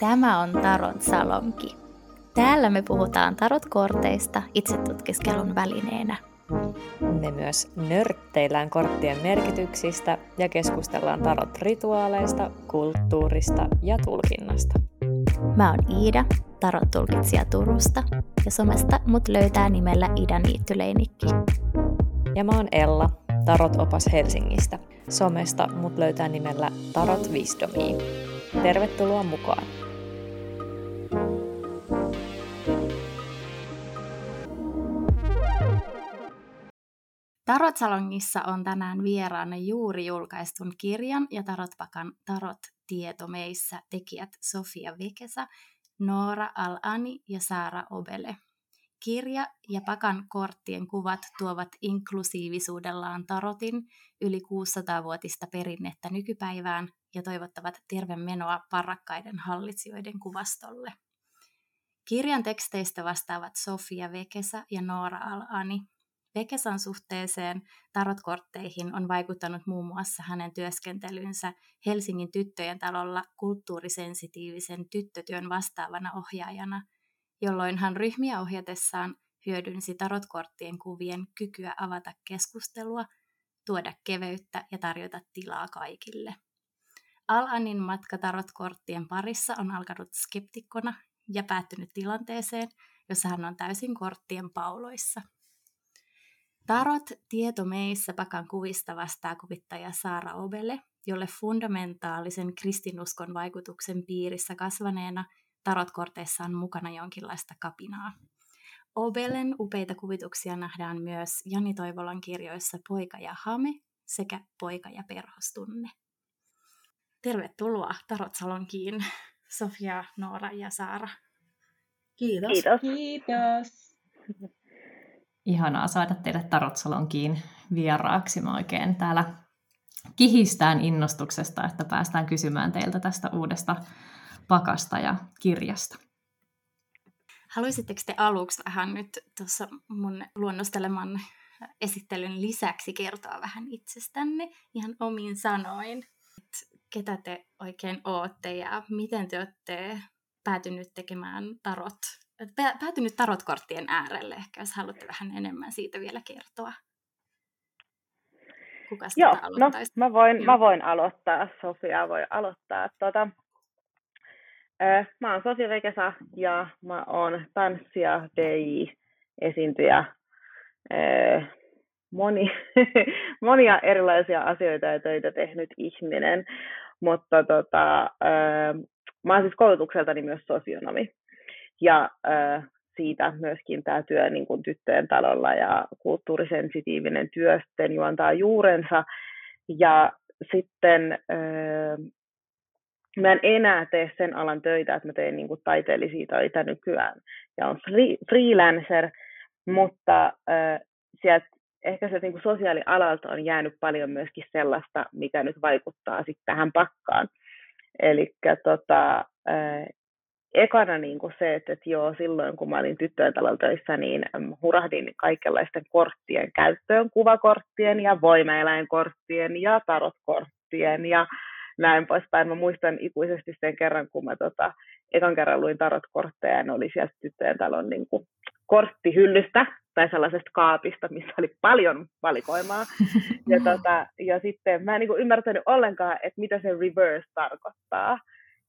Tämä on Tarot Salonki. Täällä me puhutaan tarot-korteista itsetutkiskelun välineenä. Me myös nörtteillään korttien merkityksistä ja keskustellaan tarot-rituaaleista, kulttuurista ja tulkinnasta. Mä oon Iida, tarot-tulkitsija Turusta, ja somesta mut löytää nimellä Ida Niittyleinikki. Ja mä oon Ella, tarot-opas Helsingistä. Somesta mut löytää nimellä Tarot Wisdomia. Tervetuloa mukaan! Tarot-salongissa on tänään vieraana juuri julkaistun kirjan ja Tarotpakan Tarot tieto meissä tekijät Sofia Vekesa, Noora Al-Ani ja Saara Obele. Kirja ja Pakan korttien kuvat tuovat inklusiivisuudellaan tarotin yli 600-vuotista perinnettä nykypäivään ja toivottavat terve menoa parrakkaiden hallitsijoiden kuvastolle. Kirjan teksteistä vastaavat Sofia Vekesa ja Noora Al-Ani – Vekesan suhteeseen tarotkortteihin on vaikuttanut muun muassa hänen työskentelynsä Helsingin tyttöjen talolla kulttuurisensitiivisen tyttötyön vastaavana ohjaajana, jolloin hän ryhmiä ohjatessaan hyödynsi tarotkorttien kuvien kykyä avata keskustelua, tuoda keveyttä ja tarjota tilaa kaikille. Al-Anin matka tarotkorttien parissa on alkanut skeptikkona ja päättynyt tilanteeseen, jossa hän on täysin korttien pauloissa – Tarot tieto meissä pakan kuvista vastaa kuvittaja Saara Obele, jolle fundamentaalisen kristinuskon vaikutuksen piirissä kasvaneena tarotkorteissa on mukana jonkinlaista kapinaa. Obelen upeita kuvituksia nähdään myös Jani Toivolan kirjoissa Poika ja Hame sekä Poika ja perhostunne. Tervetuloa Tarot Salonkiin, Sofia, Noora ja Saara. Kiitos. Kiitos. Kiitos. Ihanaa saada teidät Tarotsalonkiin vieraaksi. Mä oikein täällä kihistään innostuksesta, että päästään kysymään teiltä tästä uudesta pakasta ja kirjasta. Haluaisitteko te aluksi vähän nyt tuossa mun luonnosteleman esittelyn lisäksi kertoa vähän itsestänne ihan omin sanoin? Ketä te oikein ootte ja miten te olette päätynyt tekemään tarot päätynyt tarotkorttien äärelle, ehkä jos haluatte vähän enemmän siitä vielä kertoa. Kuka Joo, no, mä voin, mä voin aloittaa, Sofia voi aloittaa. Tuota, mä oon Sofia Vekesa ja mä oon tanssija, DJ-esiintyjä, äh, moni, monia erilaisia asioita ja töitä tehnyt ihminen, mutta tota, mä oon siis koulutukseltani myös sosionomi. Ja siitä myöskin tämä työ niin kuin tyttöjen talolla ja kulttuurisensitiivinen työ sitten juontaa juurensa. Ja sitten mä en enää tee sen alan töitä, että mä teen niin kuin taiteellisia töitä nykyään ja on free, freelancer, mutta äh, sieltä ehkä se niin sosiaalialalta on jäänyt paljon myöskin sellaista, mikä nyt vaikuttaa sitten tähän pakkaan. Eli tota, ekana niin kuin se, että, että joo, silloin kun mä olin tyttöjen talolla töissä, niin hurahdin kaikenlaisten korttien käyttöön, kuvakorttien ja voimaeläinkorttien ja tarotkorttien ja näin poispäin. Mä muistan ikuisesti sen kerran, kun mä tota, ekan kerran luin tarotkortteja, ja ne oli sieltä tyttöjen talon niin kuin, korttihyllystä tai sellaisesta kaapista, missä oli paljon valikoimaa. Ja, tota, ja sitten mä en niin kuin, ymmärtänyt ollenkaan, että mitä se reverse tarkoittaa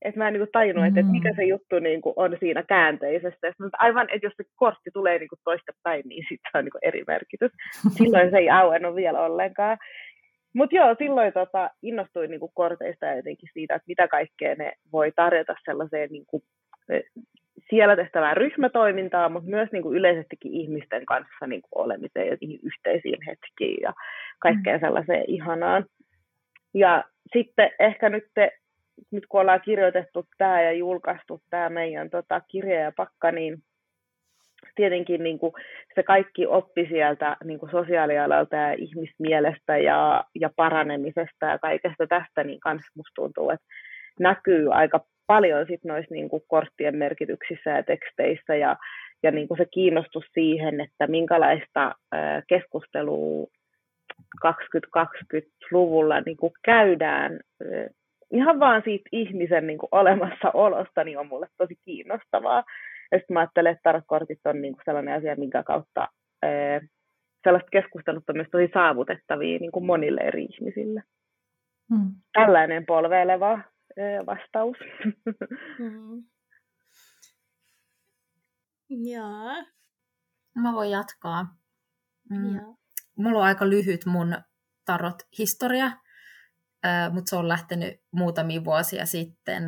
että mä en niin tajunnut, mm. että, että mikä se juttu niin kuin on siinä käänteisessä. Mutta aivan, että jos se kortti tulee niin toista päin, niin sitten se on niin eri merkitys. Silloin se ei auennut vielä ollenkaan. Mutta joo, silloin tota, innostuin niin korteista ja jotenkin siitä, että mitä kaikkea ne voi tarjota sellaiseen niin kuin, siellä tehtävää ryhmätoimintaa, mutta myös niin kuin yleisestikin ihmisten kanssa niin kuin olemiseen ja yhteisiin hetkiin ja kaikkeen mm. sellaiseen ihanaan. Ja sitten ehkä nyt te nyt kun ollaan kirjoitettu tämä ja julkaistu tämä meidän tota, kirja ja pakka, niin tietenkin niin kuin se kaikki oppi sieltä niin kuin sosiaalialalta ja ihmismielestä ja, ja paranemisesta ja kaikesta tästä, niin kans musta tuntuu, että näkyy aika paljon sit noissa niin kuin korttien merkityksissä ja teksteissä ja, ja niin kuin se kiinnostus siihen, että minkälaista keskustelua 2020-luvulla niin kuin käydään ihan vaan siitä ihmisen niin kuin olemassaolosta niin on mulle tosi kiinnostavaa. Ja sitten mä ajattelen, että tarotkortit on niin kuin sellainen asia, minkä kautta ää, sellaista keskustelut on myös tosi saavutettavia niin kuin monille eri ihmisille. Mm. Tällainen polveileva ää, vastaus. Mm. Joo. Mä voin jatkaa. Mm. Joo. Mulla on aika lyhyt mun tarot-historia, mutta se on lähtenyt muutamia vuosia sitten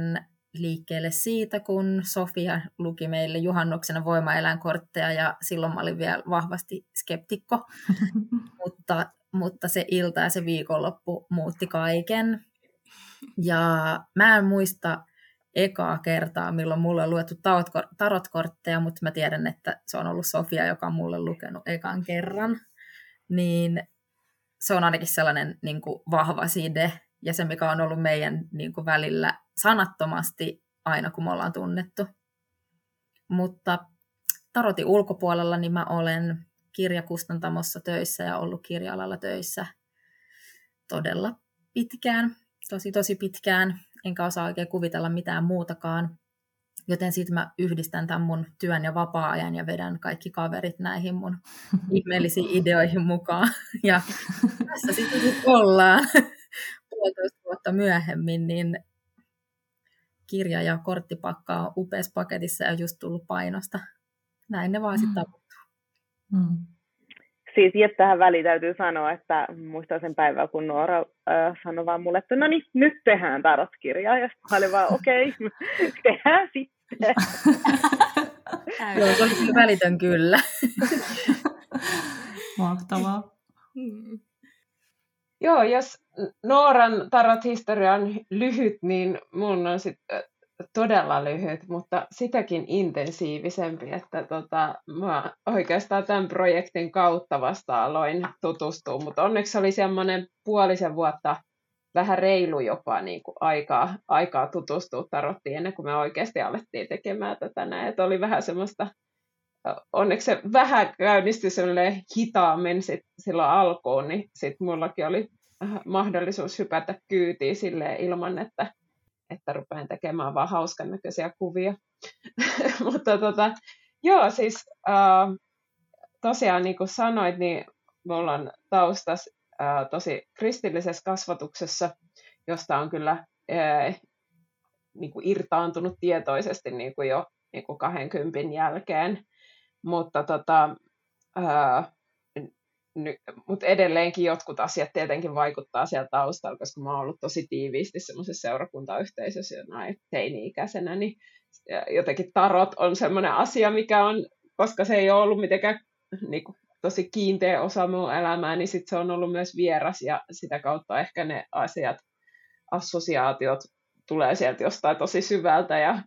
liikkeelle siitä, kun Sofia luki meille juhannuksena voimaeläinkortteja ja silloin mä olin vielä vahvasti skeptikko, mutta, mutta se ilta ja se viikonloppu muutti kaiken. Ja mä en muista ekaa kertaa, milloin mulle on luettu tarotkortteja, mutta mä tiedän, että se on ollut Sofia, joka on mulle lukenut ekan kerran. Niin se on ainakin sellainen niin kuin vahva side, ja se, mikä on ollut meidän niin kuin välillä sanattomasti aina, kun me ollaan tunnettu. Mutta tarotin ulkopuolella niin mä olen kirjakustantamossa töissä ja ollut kirja-alalla töissä todella pitkään, tosi tosi pitkään, enkä osaa oikein kuvitella mitään muutakaan. Joten sitten mä yhdistän tämän mun työn ja vapaa-ajan ja vedän kaikki kaverit näihin mun ihmeellisiin ideoihin mukaan. Ja tässä sitten ollaan puolitoista vuotta myöhemmin, niin kirja ja korttipakka on upeassa paketissa ja just tullut painosta. Näin ne vaan mm. sitten tapahtuu. Mm. Siis tähän väliin täytyy sanoa, että muistan sen päivän, kun Noora äh, sanoi vaan mulle, että no niin, nyt tehdään tarotkirjaa. Ja sitten olin vaan, okei, okay, tehdään sitten. Joo, se oli välitön kyllä. Mahtavaa. Mm. Joo, jos Nooran tarot-historia on lyhyt, niin mun on sitten todella lyhyt, mutta sitäkin intensiivisempi, että tota, mä oikeastaan tämän projektin kautta vasta aloin tutustua, mutta onneksi oli semmoinen puolisen vuotta vähän reilu jopa niin kuin aikaa, aikaa tutustua tarottiin ennen kuin me oikeasti alettiin tekemään tätä näin. Oli vähän semmoista, onneksi se vähän käynnistyi semmoinen hitaammin sit silloin alkuun, niin sitten mullakin oli mahdollisuus hypätä kyytiin sille ilman, että, että rupean tekemään vaan hauskan näköisiä kuvia. Mutta tota, joo, siis äh, tosiaan niin kuin sanoit, niin mulla on taustas äh, tosi kristillisessä kasvatuksessa, josta on kyllä äh, niin kuin irtaantunut tietoisesti niin kuin jo niin kuin 20 jälkeen. Mutta tota, äh, mutta edelleenkin jotkut asiat tietenkin vaikuttaa siellä taustalla, koska mä oon ollut tosi tiiviisti semmoisessa seurakuntayhteisössä jo näin teini-ikäisenä, niin jotenkin tarot on semmoinen asia, mikä on, koska se ei ole ollut mitenkään niin kuin, tosi kiinteä osa mun elämää, niin sit se on ollut myös vieras ja sitä kautta ehkä ne asiat, assosiaatiot tulee sieltä jostain tosi syvältä ja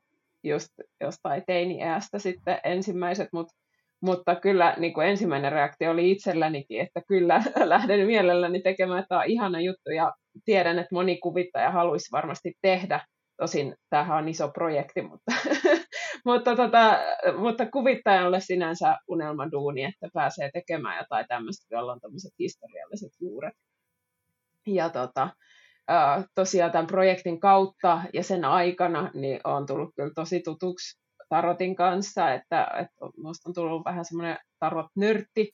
just jostain teini-iästä sitten ensimmäiset, mutta mutta kyllä niin kuin ensimmäinen reaktio oli itsellänikin, että kyllä lähden mielelläni tekemään, tämä on ihana juttu ja tiedän, että moni kuvittaja haluaisi varmasti tehdä. Tosin tämähän on iso projekti, mutta, mutta, tota, mutta kuvittajalle sinänsä unelmaduuni, että pääsee tekemään jotain tämmöistä, jolla on tämmöiset historialliset juuret. Ja tota, tosiaan tämän projektin kautta ja sen aikana niin on tullut kyllä tosi tutuksi tarotin kanssa, että, että minusta on tullut vähän semmoinen tarot-nörtti.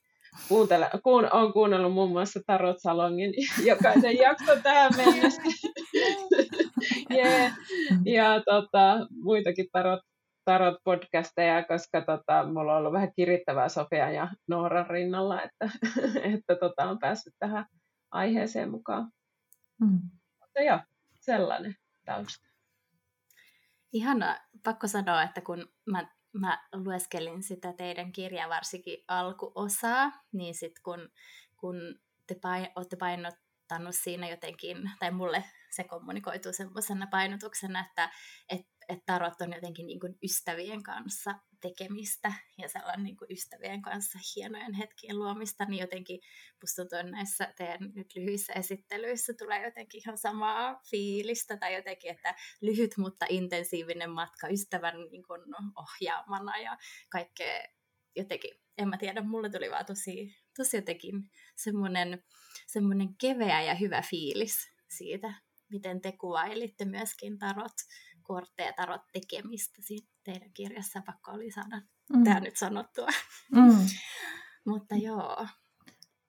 Kuuntele, kuun, olen kuunnellut muun muassa Tarot Salongin jokaisen jakson tähän mennessä. yeah. Ja tota, muitakin tarot, tarot-podcasteja, koska tota, mulla on ollut vähän kirittävää Sofia ja Nooran rinnalla, että, että tota, on päässyt tähän aiheeseen mukaan. Mm. Mutta joo, sellainen tausta. Ihana, pakko sanoa, että kun mä, mä lueskelin sitä teidän kirjaa, varsinkin alkuosaa, niin sitten kun, kun te pain, olette painottanut siinä jotenkin, tai mulle se kommunikoituu semmoisena painotuksena, että et, et tarot on jotenkin niin kuin ystävien kanssa tekemistä ja sellainen niin kuin ystävien kanssa hienojen hetkien luomista, niin jotenkin musta tuntuu näissä teidän nyt lyhyissä esittelyissä tulee jotenkin ihan samaa fiilistä tai jotenkin, että lyhyt mutta intensiivinen matka ystävän niin kuin ohjaamana ja kaikkea jotenkin, en mä tiedä, mulle tuli vaan tosi, tosi jotenkin semmoinen, semmoinen keveä ja hyvä fiilis siitä, miten te kuvailitte myöskin tarot, kortteja, tarot tekemistä siinä teidän kirjassa. Pakko oli saada mm. tämä nyt sanottua. Mm. Mutta joo.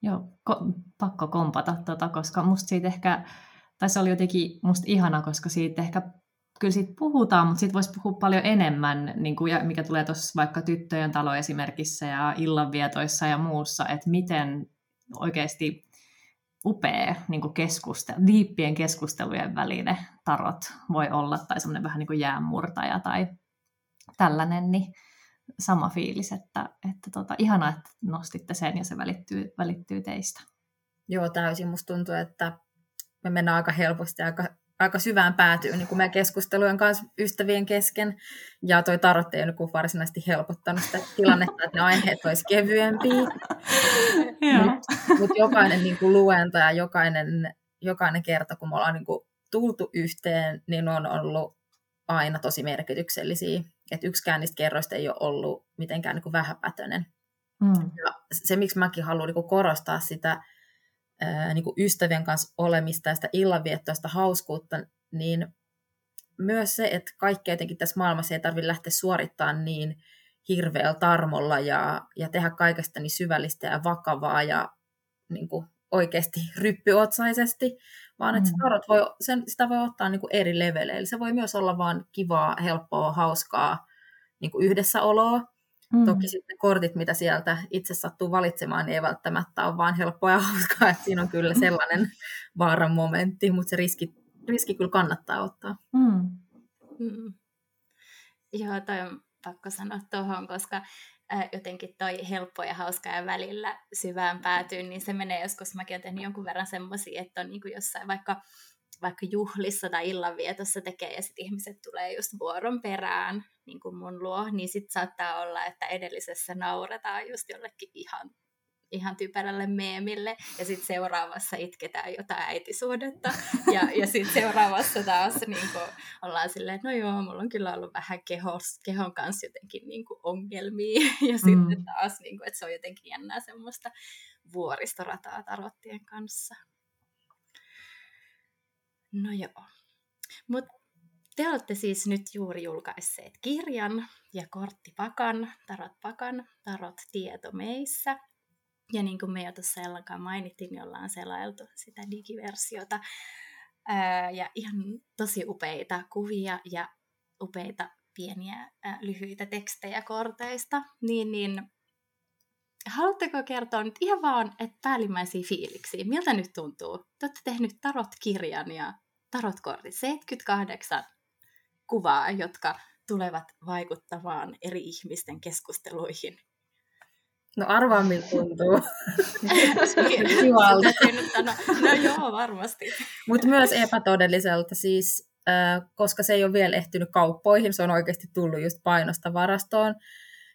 Joo, ko- pakko kompata, tota, koska musta siitä ehkä, tai se oli jotenkin musta ihana, koska siitä ehkä kyllä siitä puhutaan, mutta siitä voisi puhua paljon enemmän, niin kuin, ja mikä tulee tuossa vaikka tyttöjen talo esimerkissä ja illanvietoissa ja muussa, että miten oikeasti upea niin kuin keskustel- diippien keskustelujen väline tarot voi olla, tai semmoinen vähän niin kuin jäänmurtaja tai tällainen, niin sama fiilis, että, että tota, ihana, että nostitte sen ja se välittyy, välittyy teistä. Joo, täysin. Musta tuntuu, että me mennään aika helposti aika, aika syvään päätyyn niin kuin meidän keskustelujen kanssa ystävien kesken. Ja toi tarot ei ole varsinaisesti helpottanut sitä tilannetta, että ne aiheet olisi kevyempiä. Mutta mut jokainen niin kuin luenta ja jokainen, jokainen kerta, kun me ollaan niin kuin tultu yhteen, niin on ollut aina tosi merkityksellisiä. Että yksikään niistä kerroista ei ole ollut mitenkään niin kuin vähäpätöinen. Mm. Ja se, miksi mäkin haluan niin kuin korostaa sitä ää, niin kuin ystävien kanssa olemista ja sitä illanviettoista hauskuutta, niin myös se, että kaikkea jotenkin tässä maailmassa ei tarvitse lähteä suorittamaan niin hirveällä tarmolla ja, ja tehdä kaikesta niin syvällistä ja vakavaa ja niin kuin oikeasti ryppyotsaisesti, vaan että mm. tarot voi, sen, sitä voi ottaa niin kuin eri leveleillä. Se voi myös olla vaan kivaa, helppoa, hauskaa niin kuin yhdessäoloa. Mm. Toki sitten kortit, mitä sieltä itse sattuu valitsemaan, niin ei välttämättä ole vaan helppoa ja hauskaa. Että siinä on kyllä sellainen vaaran momentti, mutta se riski, riski kyllä kannattaa ottaa. Mm. Mm. Joo, toi on pakko sanoa tuohon, koska äh, jotenkin toi helppo ja hauska ja välillä syvään päätyyn, niin se menee joskus, mäkin olen tehnyt jonkun verran semmoisia, että on niin kuin jossain vaikka, vaikka juhlissa tai illanvietossa tekee ja sitten ihmiset tulee just vuoron perään niin kuin mun luo, niin sitten saattaa olla, että edellisessä nauretaan just jollekin ihan ihan typerälle meemille, ja sitten seuraavassa itketään jotain äitisuhdetta, ja, ja sitten seuraavassa taas niin kuin, ollaan silleen, että no joo, mulla on kyllä ollut vähän kehos, kehon kanssa jotenkin niin kuin, ongelmia, ja mm. sitten taas, niin kuin, että se on jotenkin jännää semmoista vuoristorataa tarottien kanssa. No joo. Mutta te olette siis nyt juuri julkaisseet kirjan ja korttipakan, tarot pakan, tarot tieto meissä. Ja niin kuin me jo tuossa Ellankaan mainittiin, niin ollaan selailtu sitä digiversiota. Ää, ja ihan tosi upeita kuvia ja upeita pieniä lyhyitä tekstejä korteista. Niin, niin haluatteko kertoa nyt ihan vaan, että päällimmäisiä fiiliksiä? Miltä nyt tuntuu? Te olette tehnyt tarot-kirjan ja tarotkortit, 78 kuvaa, jotka tulevat vaikuttamaan eri ihmisten keskusteluihin No arvaa, miltä tuntuu. Kivalta. no, no joo, varmasti. Mutta myös epätodelliselta siis, äh, koska se ei ole vielä ehtinyt kauppoihin, se on oikeasti tullut just painosta varastoon,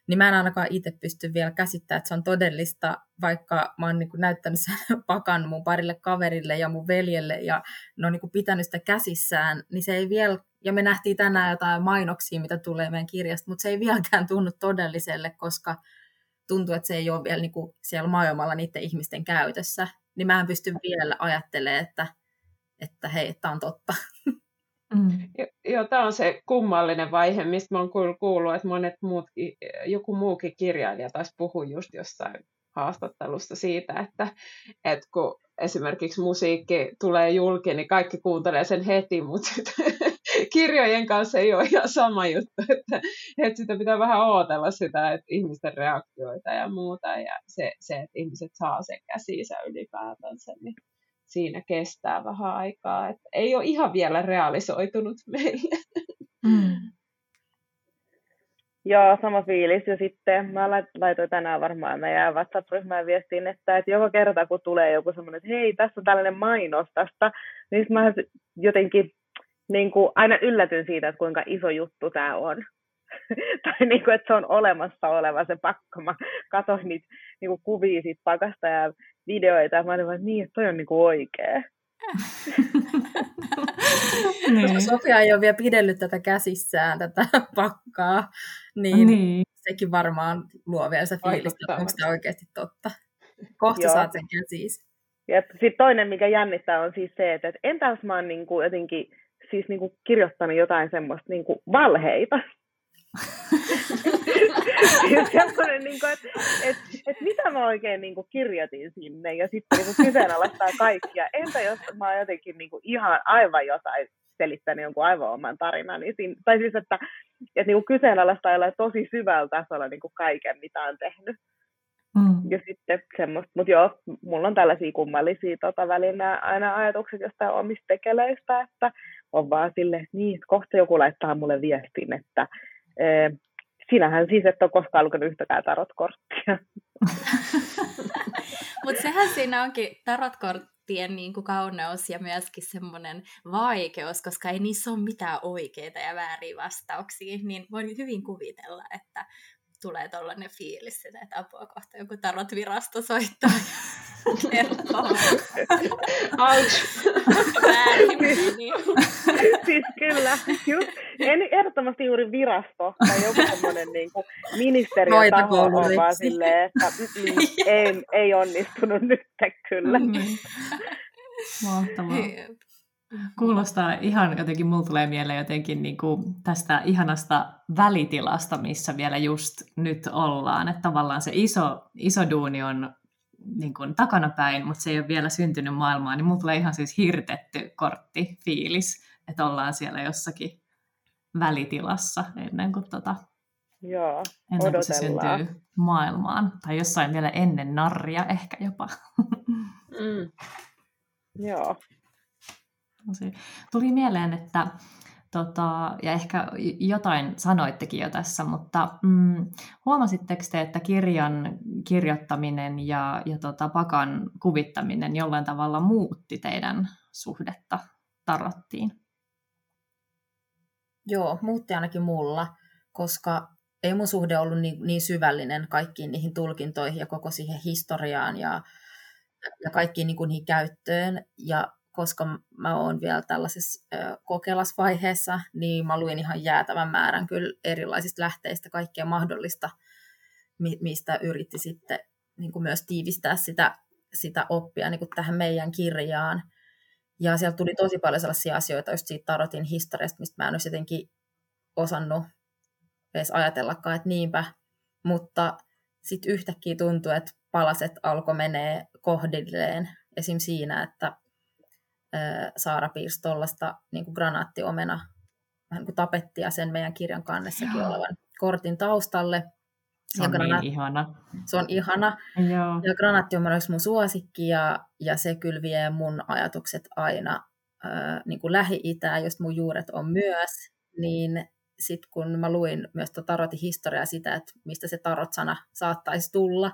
niin mä en ainakaan itse pysty vielä käsittämään, että se on todellista, vaikka mä oon niin näyttänyt sen pakan mun parille kaverille ja mun veljelle, ja ne on niin pitänyt sitä käsissään, niin se ei vielä, ja me nähtiin tänään jotain mainoksia, mitä tulee meidän kirjasta, mutta se ei vieläkään tunnu todelliselle, koska tuntuu, että se ei ole vielä niin kuin siellä maailmalla niiden ihmisten käytössä, niin mä en pysty vielä ajattelemaan, että, että hei, tämä on totta. Mm. Joo, tämä on se kummallinen vaihe, mistä mä oon kuullut, että monet muutkin, joku muukin kirjailija taisi puhua just jossain haastattelusta siitä, että, että kun esimerkiksi musiikki tulee julki, niin kaikki kuuntelee sen heti, mutta kirjojen kanssa ei ole ihan sama juttu, että, että sitä pitää vähän ootella sitä, että ihmisten reaktioita ja muuta, ja se, se että ihmiset saa sen käsiinsä ylipäätänsä, niin siinä kestää vähän aikaa, että ei ole ihan vielä realisoitunut meille. Mm. Joo, sama fiilis. Ja sitten mä laitoin tänään varmaan meidän WhatsApp-ryhmään viestiin, että, että joka kerta kun tulee joku semmoinen, että hei, tässä on tällainen mainos tästä, niin mä jotenkin niin kuin aina yllätyn siitä, että kuinka iso juttu tämä on. tai niin kuin, että se on olemassa oleva se pakko. Mä katsoin niitä niin kuin kuvia siitä pakasta ja videoita, ja mä olin vaan, niin, että toi on niin kuin oikea. niin. Sofia ei ole vielä pidellyt tätä käsissään, tätä pakkaa, niin, niin. sekin varmaan luo vielä se fiilis, että onko tämä oikeasti totta. Kohta Joo. saat sen käsissä. Ja sitten toinen, mikä jännittää, on siis se, että, entä jos mä oon niin kuin jotenkin siis niin kuin kirjoittanut jotain semmoista niin kuin valheita. Siis semmoinen, niin kuin, että, että, että mitä mä oikein niin kuin kirjoitin sinne ja sitten niin kuin kyseenalaistaa kaikkia. Entä jos mä oon jotenkin niin kuin ihan aivan jotain selittänyt jonkun aivan oman tarinan, niin siinä, tai siis, että, että niin kuin kyseenalaistaa tosi syvällä tasolla niin kuin kaiken, mitä on tehnyt. Mm. Ja sitten semmoista, mutta joo, mulla on tällaisia kummallisia tota, välillä aina ajatukset jostain omista tekeleistä, että on vaan sille, että niin, kohta joku laittaa mulle viestin, että sinähän siis et ole koskaan lukenut yhtäkään tarotkorttia. mutta sehän siinä onkin tarotkorttien niin kuin kauneus ja myöskin semmoinen vaikeus, koska ei niissä ole mitään oikeita ja vääriä vastauksia, niin voin hyvin kuvitella, että tulee tollainen fiilis, että apua kohta joku tarot-virasto soittaa. Siis kyllä, just, en, ehdottomasti juuri virasto tai joku semmoinen niin ministeriötaho on vaan silleen, että mm, ei, ei onnistunut nyt kyllä. Mm. Mahtavaa. Kuulostaa ihan jotenkin, mulla tulee mieleen jotenkin niin kuin tästä ihanasta välitilasta, missä vielä just nyt ollaan. Että tavallaan se iso, iso duuni on niin kuin takanapäin, mutta se ei ole vielä syntynyt maailmaan, niin mulla tulee ihan siis hirtetty kortti fiilis, että ollaan siellä jossakin välitilassa ennen kuin, tota, Joo, ennen kuin se syntyy maailmaan. Tai jossain vielä ennen narria ehkä jopa. Mm. Joo. Tuli mieleen, että tota, ja ehkä jotain sanoittekin jo tässä, mutta mm, huomasitteko te, että kirjan kirjoittaminen ja, ja tota, pakan kuvittaminen jollain tavalla muutti teidän suhdetta tarottiin? Joo, muutti ainakin mulla, koska ei mun suhde ollut niin, niin syvällinen kaikkiin niihin tulkintoihin ja koko siihen historiaan ja, ja kaikkiin niin kuin niihin käyttöön. Ja koska mä oon vielä tällaisessa kokeilasvaiheessa, niin mä luin ihan jäätävän määrän kyllä erilaisista lähteistä kaikkea mahdollista, mistä yritti sitten niin kuin myös tiivistää sitä, sitä oppia niin kuin tähän meidän kirjaan. Ja sieltä tuli tosi paljon sellaisia asioita just siitä Tarotin historiasta, mistä mä en olisi jotenkin osannut edes ajatellakaan, että niinpä. Mutta sitten yhtäkkiä tuntui, että palaset alkoi menee kohdilleen. Esim. siinä, että Saara piirsi tuollaista niin kuin granaattiomena vähän niin kuin tapettia sen meidän kirjan kannessakin Joo. olevan kortin taustalle. Se on ja granaat... niin ihana. Se on ihana. Joo. Ja granaattiomena olisi mun suosikki ja, ja se kyllä vie mun ajatukset aina äh, niin kuin Lähi-Itää, josta mun juuret on myös. Niin sitten kun mä luin myös tuota tarotin historiaa sitä, että mistä se tarot-sana saattaisi tulla,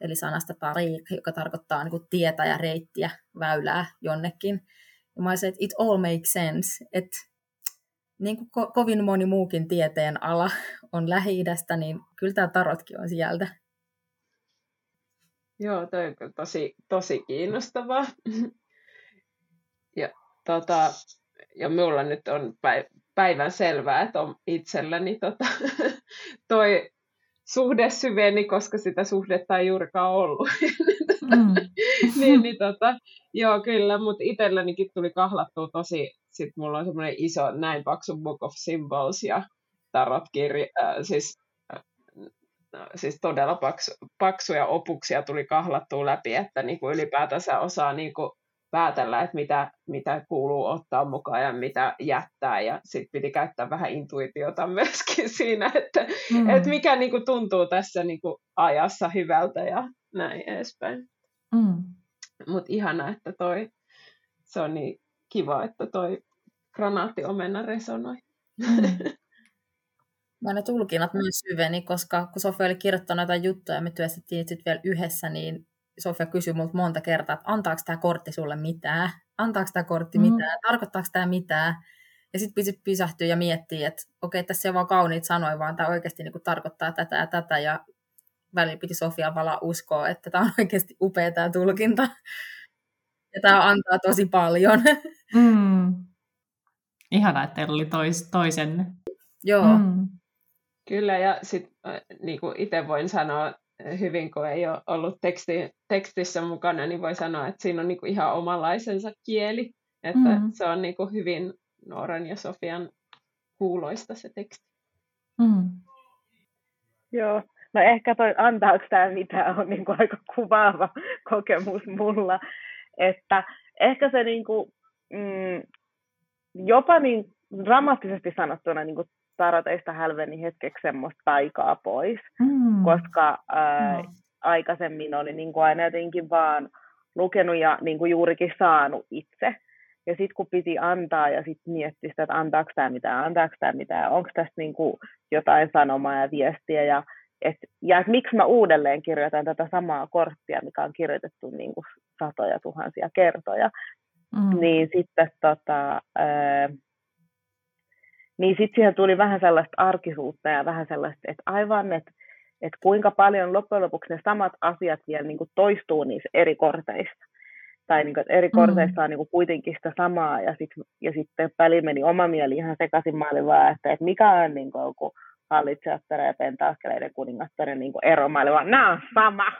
eli sanasta tariq, joka tarkoittaa niin kuin tietä ja reittiä, väylää jonnekin. Ja mä olisin, että it all makes sense, että niin kuin ko- kovin moni muukin tieteen ala on Lähi-idästä, niin kyllä tämä tarotkin on sieltä. Joo, toi on tosi, tosi kiinnostavaa. ja, tota, ja minulla nyt on päivän selvää, että on itselläni tota, toi suhde syveni, koska sitä suhdetta ei juurikaan ollut. Mm. niin, niin tota, joo, kyllä, mutta itsellänikin tuli kahlattua tosi, sit mulla on semmoinen iso, näin paksu Book of Symbols ja tarotkirja, äh, siis, äh, siis todella paksu, paksuja opuksia tuli kahlattua läpi, että niinku ylipäätänsä osaa niinku päätellä, että mitä, mitä kuuluu ottaa mukaan ja mitä jättää. Ja sitten piti käyttää vähän intuitiota myöskin siinä, että, mm. että mikä niin kuin, tuntuu tässä niin kuin, ajassa hyvältä ja näin edespäin. Mm. Mutta ihana, että toi, se on niin kiva, että toi granaattiomena resonoi. Mm. Mä ne tulkinnat myös syveni, koska kun Sofia oli kirjoittanut jotain juttuja ja me työstettiin sitten vielä yhdessä, niin Sofia kysyi multa monta kertaa, että antaako tämä kortti sulle mitään? Antaako tämä kortti mm. mitään? Tarkoittaako tämä mitään? Ja sitten pysähtyy ja miettii, että okei, tässä ei vaan kauniit sanoja, vaan tämä oikeasti niin tarkoittaa tätä ja tätä. Ja välillä piti Sofia valaa uskoa, että tämä on oikeasti upea tämä tulkinta. Ja tämä antaa tosi paljon. Mm. Ihanaa, että teillä oli tois, toisenne. Joo. Mm. Kyllä, ja sitten äh, niin itse voin sanoa hyvin, kun ei ole ollut teksti, tekstissä mukana, niin voi sanoa, että siinä on niin kuin ihan omanlaisensa kieli. Että mm. se on niin kuin hyvin Nooran ja Sofian kuuloista se teksti. Mm. Joo, no ehkä toi antaako tämä mitä on niin kuin aika kuvaava kokemus mulla, että ehkä se niin kuin, mm, jopa niin dramaattisesti sanottuna niin kuin taroteista hälveni hetkeksi semmoista taikaa pois, mm. koska ää, no. aikaisemmin oli niin kuin aina jotenkin vaan lukenut ja niin kuin juurikin saanut itse. Ja sitten kun piti antaa ja sitten miettiä sitä, että antaako tämä mitään, antaako tämä mitään, onko tässä niin kuin jotain sanomaa ja viestiä. Ja, et, ja et miksi mä uudelleen kirjoitan tätä samaa korttia, mikä on kirjoitettu niin kuin satoja tuhansia kertoja. Mm. Niin sitten tota, ää, niin sitten siihen tuli vähän sellaista arkisuutta ja vähän sellaista, että aivan, että, että kuinka paljon loppujen lopuksi ne samat asiat vielä niin kuin toistuu niissä eri korteissa. Tai niin kuin, että eri mm. korteissa on niin kuin kuitenkin sitä samaa, ja, sit, ja sitten väli meni oma mieli ihan sekaisin. Mä olin vaan, että, että mikä on niin kuin, joku hallitsijattaren ja pentaaskeleiden kuningattaren niin ero. Mä olin vaan, nämä on sama.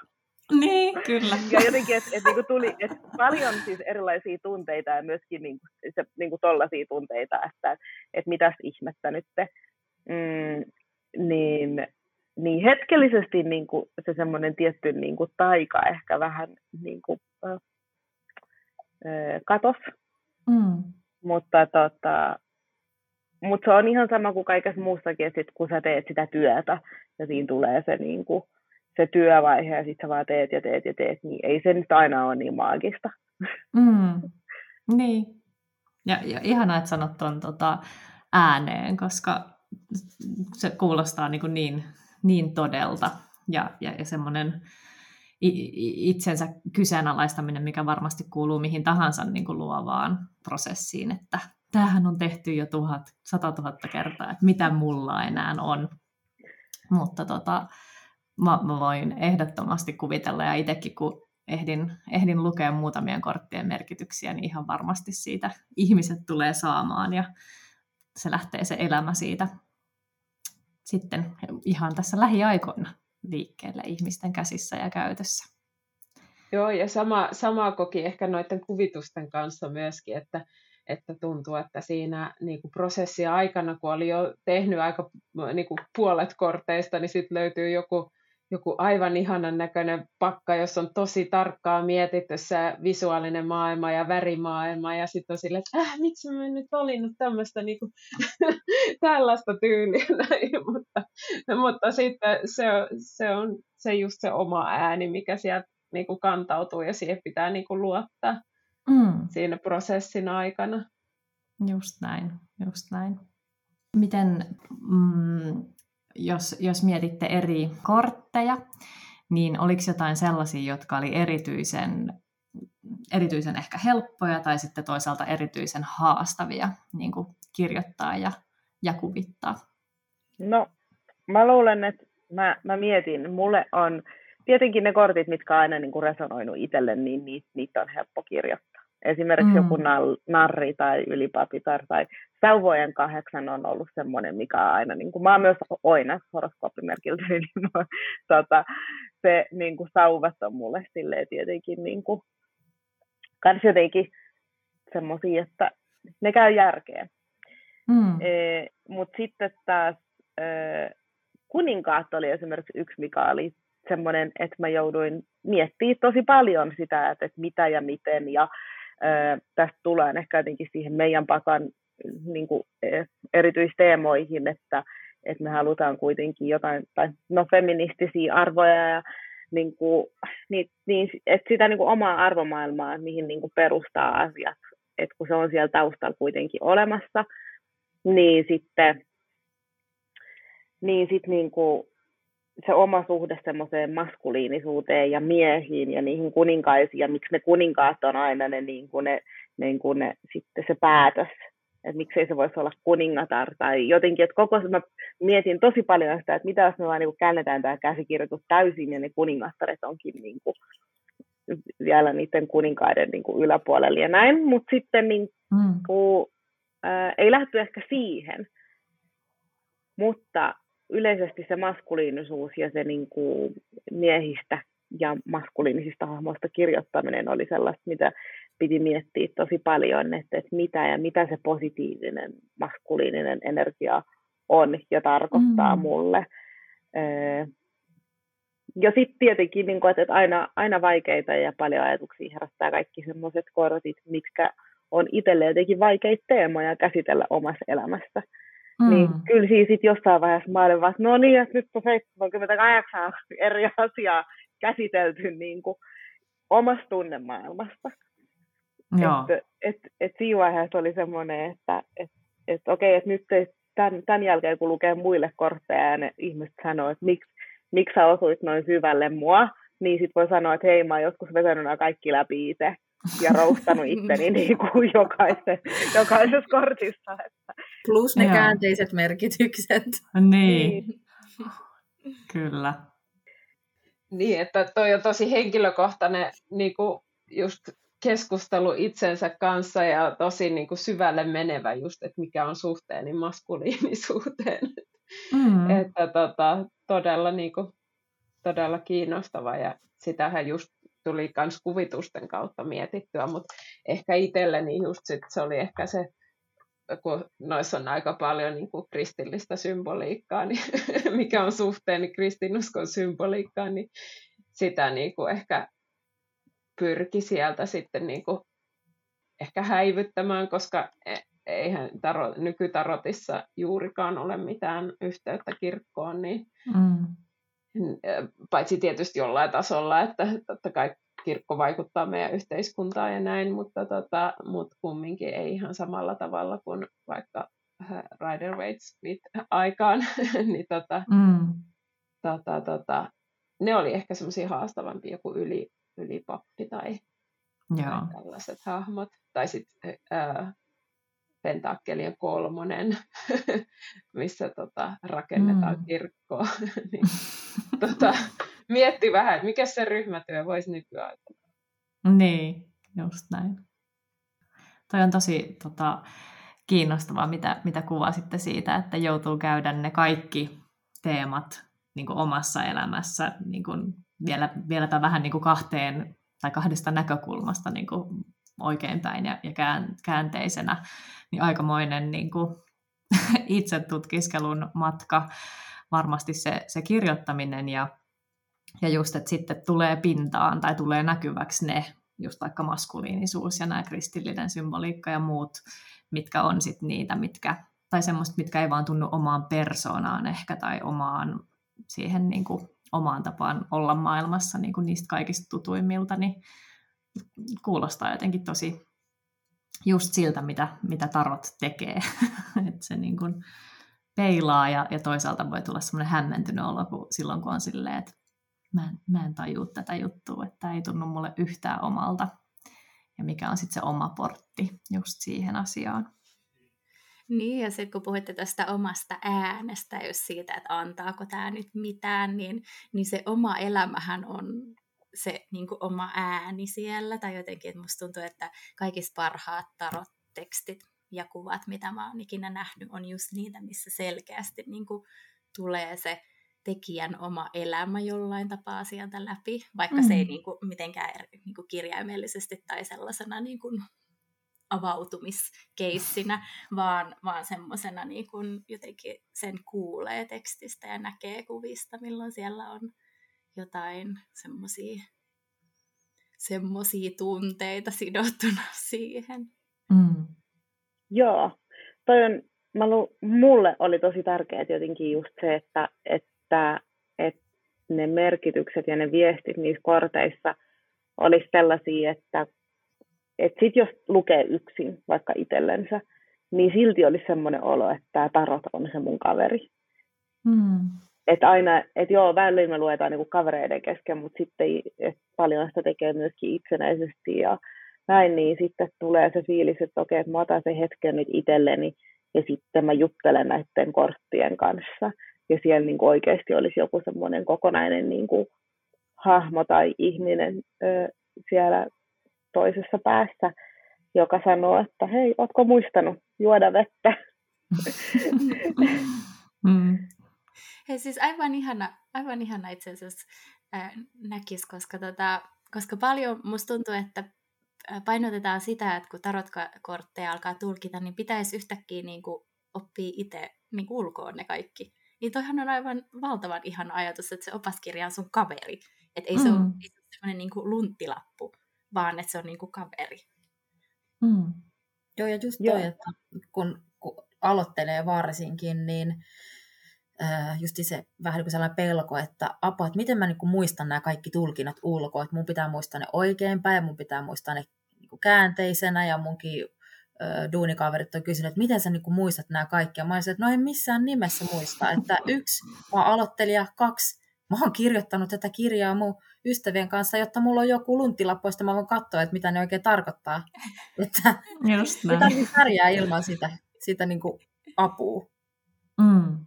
Niin, kyllä. Ja jotenkin, että et, niinku tuli et paljon siis erilaisia tunteita ja myöskin niinku, se, niinku tollaisia tunteita, että et mitäs ihmettä nyt. Mm, niin, niin hetkellisesti niinku, se semmoinen tietty niinku, taika ehkä vähän niinku, äh, katos. Mm. Mutta tota, mut se on ihan sama kuin kaikessa muussakin, että sit, kun sä teet sitä työtä ja siinä tulee se niinku, se työvaihe ja sitten sä vaan teet ja teet ja teet, niin ei se nyt aina ole niin maagista. Mm. Niin. Ja, ja ihanaa, että sanot tuon tota, ääneen, koska se kuulostaa niin, kuin niin, niin todelta ja, ja, ja semmoinen itsensä kyseenalaistaminen, mikä varmasti kuuluu mihin tahansa niin kuin luovaan prosessiin, että tämähän on tehty jo tuhat, sata tuhatta kertaa, että mitä mulla enää on. Mutta tota, mä, mä voin ehdottomasti kuvitella, ja itsekin kun ehdin, ehdin lukea muutamien korttien merkityksiä, niin ihan varmasti siitä ihmiset tulee saamaan, ja se lähtee se elämä siitä sitten ihan tässä lähiaikoina liikkeelle ihmisten käsissä ja käytössä. Joo, ja sama, sama koki ehkä noiden kuvitusten kanssa myöskin, että, että tuntuu, että siinä niin kuin prosessin aikana, kun oli jo tehnyt aika niin kuin puolet korteista, niin sitten löytyy joku joku aivan ihanan näköinen pakka, jossa on tosi tarkkaa mietitty se visuaalinen maailma ja värimaailma, ja sitten on silleen, että äh, miksi mä en nyt valinnut tämmöistä niinku, tällaista tyyliä, näin. mutta, mutta sitten se, se on se just se oma ääni, mikä sieltä niinku kantautuu, ja siihen pitää niinku luottaa mm. siinä prosessin aikana. Just näin, just näin. Miten mm, jos, jos mietitte eri kortteja, niin oliko jotain sellaisia, jotka oli erityisen, erityisen ehkä helppoja tai sitten toisaalta erityisen haastavia niin kuin kirjoittaa ja, ja kuvittaa? No, mä luulen, että mä, mä mietin, mulle on tietenkin ne kortit, mitkä on aina niin kuin resonoinut itselle, niin niitä, niitä on helppo kirjoittaa. Esimerkiksi mm. joku narri tai ylipapitar tai sauvojen kahdeksan on ollut semmoinen, mikä on aina, niin kuin, mä oon myös oina horoskooppimerkiltä, niin mä, tota, se niin kuin, sauvat on mulle silleen tietenkin niin kuin, kans jotenkin semmoisia, että ne käy järkeen. Mm. E, Mutta sitten taas e, kuninkaat oli esimerkiksi yksi, mikä oli semmoinen, että mä jouduin miettimään tosi paljon sitä, että, että mitä ja miten ja tästä tulee ehkä jotenkin siihen meidän pakan niin kuin, e, erityisteemoihin, että, että me halutaan kuitenkin jotain, tai no feministisiä arvoja ja niin kuin, niin, niin, että sitä niin kuin omaa arvomaailmaa, mihin niin kuin perustaa asiat, että kun se on siellä taustalla kuitenkin olemassa, niin sitten niin sit niin kuin se oma suhde semmoiseen maskuliinisuuteen ja miehiin ja niihin kuninkaisiin ja miksi ne kuninkaat on aina ne, niin kuin ne, niin kuin ne sitten se päätös, että miksei se voisi olla kuningatar. Tai jotenkin, että koko mä mietin tosi paljon sitä, että mitä jos me vaan niin käännetään tämä käsikirjoitus täysin ja ne kuningattaret onkin niin kuin vielä niiden kuninkaiden niin kuin yläpuolella ja näin, mutta sitten niin kuin, mm. ää, ei lähty ehkä siihen, mutta yleisesti se maskuliinisuus ja se niin kuin miehistä ja maskuliinisista hahmoista kirjoittaminen oli sellaista, mitä piti miettiä tosi paljon, että, että mitä ja mitä se positiivinen maskuliininen energia on ja tarkoittaa mm. mulle. Ja sitten tietenkin, niin kuin, että aina, aina vaikeita ja paljon ajatuksia herättää kaikki sellaiset kortit, mitkä on itselle jotenkin vaikeita teemoja käsitellä omassa elämässä. Mm. Niin kyllä siis sit jossain vaiheessa mä olin vasta, no niin, että nyt on 78 eri asiaa käsitelty niin kuin omasta tunnemaailmasta. Että et, et siinä vaiheessa oli semmoinen, että et, et okei, että nyt tämän, tämän jälkeen kun lukee muille kortteja ja ne ihmiset sanoo, että miksi, miksi sä osuit noin syvälle mua, niin sit voi sanoa, että hei, mä oon joskus vetänyt nämä kaikki läpi itse ja roustanut itteni niin kuin jokaisessa, jokaisessa kortissa. Että. Plus ne Joo. käänteiset merkitykset. Niin. niin. Kyllä. Niin, että toi on tosi henkilökohtainen niin kuin just keskustelu itsensä kanssa ja tosi niin kuin syvälle menevä just, että mikä on suhteeni maskuliinisuuteen. Mm. että tota, todella, niin kuin, todella kiinnostava ja sitähän just tuli myös kuvitusten kautta mietittyä, mutta ehkä itselleni just sit se oli ehkä se, kun noissa on aika paljon niin kuin kristillistä symboliikkaa, niin mikä on suhteeni kristinuskon symboliikkaan, niin sitä niin kuin ehkä pyrki sieltä sitten niin kuin ehkä häivyttämään, koska e, eihän taro, nykytarotissa juurikaan ole mitään yhteyttä kirkkoon, niin mm. Paitsi tietysti jollain tasolla, että totta kai kirkko vaikuttaa meidän yhteiskuntaan ja näin, mutta, tota, mutta kumminkin ei ihan samalla tavalla kuin vaikka Rider Waite Smith aikaan, niin tota, mm. tota, tota, ne oli ehkä semmoisia haastavampia kuin yli, ylipappi tai, Joo. tällaiset hahmot. Tai sitten äh, Pentakkelien kolmonen, missä tota, rakennetaan mm. kirkkoa. niin, tota, mietti vähän, että mikä se ryhmätyö voisi nykyään Niin, just näin. Toi on tosi tota, kiinnostavaa, mitä, mitä kuvasitte siitä, että joutuu käydä ne kaikki teemat niin kuin omassa elämässä niin kuin vielä, vieläpä vähän niin kuin kahteen tai kahdesta näkökulmasta niin kuin oikeinpäin ja, ja käänteisenä, niin aikamoinen niin kuin itse tutkiskelun matka, varmasti se, se kirjoittaminen ja, ja just, että sitten tulee pintaan tai tulee näkyväksi ne, just vaikka maskuliinisuus ja nämä kristillinen symboliikka ja muut, mitkä on sitten niitä, mitkä, tai semmoista, mitkä ei vaan tunnu omaan persoonaan ehkä tai omaan siihen niin kuin omaan tapaan olla maailmassa niin kuin niistä kaikista tutuimmilta, niin kuulostaa jotenkin tosi just siltä, mitä, mitä tarot tekee. että se niin kuin peilaa ja, ja toisaalta voi tulla semmoinen hämmentynyt olo kun, silloin, kun on silleen, että mä en, mä en tajua tätä juttua, että ei tunnu mulle yhtään omalta. Ja mikä on sitten se oma portti just siihen asiaan. Niin, ja sitten kun puhutte tästä omasta äänestä, jos siitä, että antaako tämä nyt mitään, niin, niin se oma elämähän on se niin kuin oma ääni siellä, tai jotenkin, että musta tuntuu, että kaikista parhaat tarot-tekstit ja kuvat, mitä mä oon ikinä nähnyt, on just niitä, missä selkeästi niin kuin tulee se tekijän oma elämä jollain tapaa sieltä läpi, vaikka mm. se ei mm. niin kuin, mitenkään niin kuin kirjaimellisesti tai sellaisena niin kuin avautumiskeissinä, vaan, vaan semmoisena niin jotenkin sen kuulee tekstistä ja näkee kuvista, milloin siellä on jotain semmoisia semmosia tunteita sidottuna siihen. Mm. Joo, toi on, mä lu, mulle oli tosi tärkeää jotenkin just se, että, että, että ne merkitykset ja ne viestit niissä korteissa olisi sellaisia, että että sitten jos lukee yksin vaikka itsellensä, niin silti olisi semmoinen olo, että tämä tarot on se mun kaveri. Mm. Että aina, että joo, välillä me luetaan niinku kavereiden kesken, mutta sitten paljon sitä tekee myöskin itsenäisesti ja näin, niin sitten tulee se fiilis, että okei, että mä otan sen hetken nyt itselleni ja sitten mä juttelen näiden korttien kanssa. Ja siellä niin oikeasti olisi joku semmoinen kokonainen niin kuin, hahmo tai ihminen ö, siellä toisessa päässä, joka sanoo, että hei, ootko muistanut juoda vettä? mm. Hei siis aivan ihana, aivan ihana itse asiassa äh, näkis, koska, tota, koska paljon musta tuntuu, että painotetaan sitä, että kun tarotkortteja alkaa tulkita, niin pitäisi yhtäkkiä niin kuin oppia itse niin kuin ulkoon ne kaikki. Niin toihan on aivan valtavan ihana ajatus, että se opaskirja on sun kaveri. Että ei se mm. ole, ei se ole sellainen niin kuin lunttilappu, vaan että se on niin kuin kaveri. Mm. Joo, ja just toi, Joo. että kun, kun aloittelee varsinkin, niin just se vähän niin kuin sellainen pelko, että apua, että miten mä niin kuin muistan nämä kaikki tulkinnat ulkoa, että mun pitää muistaa ne oikeinpäin ja mun pitää muistaa ne niin kuin käänteisenä ja munkin äh, duunikaverit on kysynyt, että miten sä niin kuin muistat nämä kaikki ja mä olisin, että no en missään nimessä muista, että yksi, mä aloittelija, kaksi, mä oon kirjoittanut tätä kirjaa mun ystävien kanssa, jotta mulla on joku lunttilappu, josta mä voin katsoa, että mitä ne oikein tarkoittaa. Että Just näin. tarvitse pärjää ilman sitä, sitä niin kuin apua. Mm.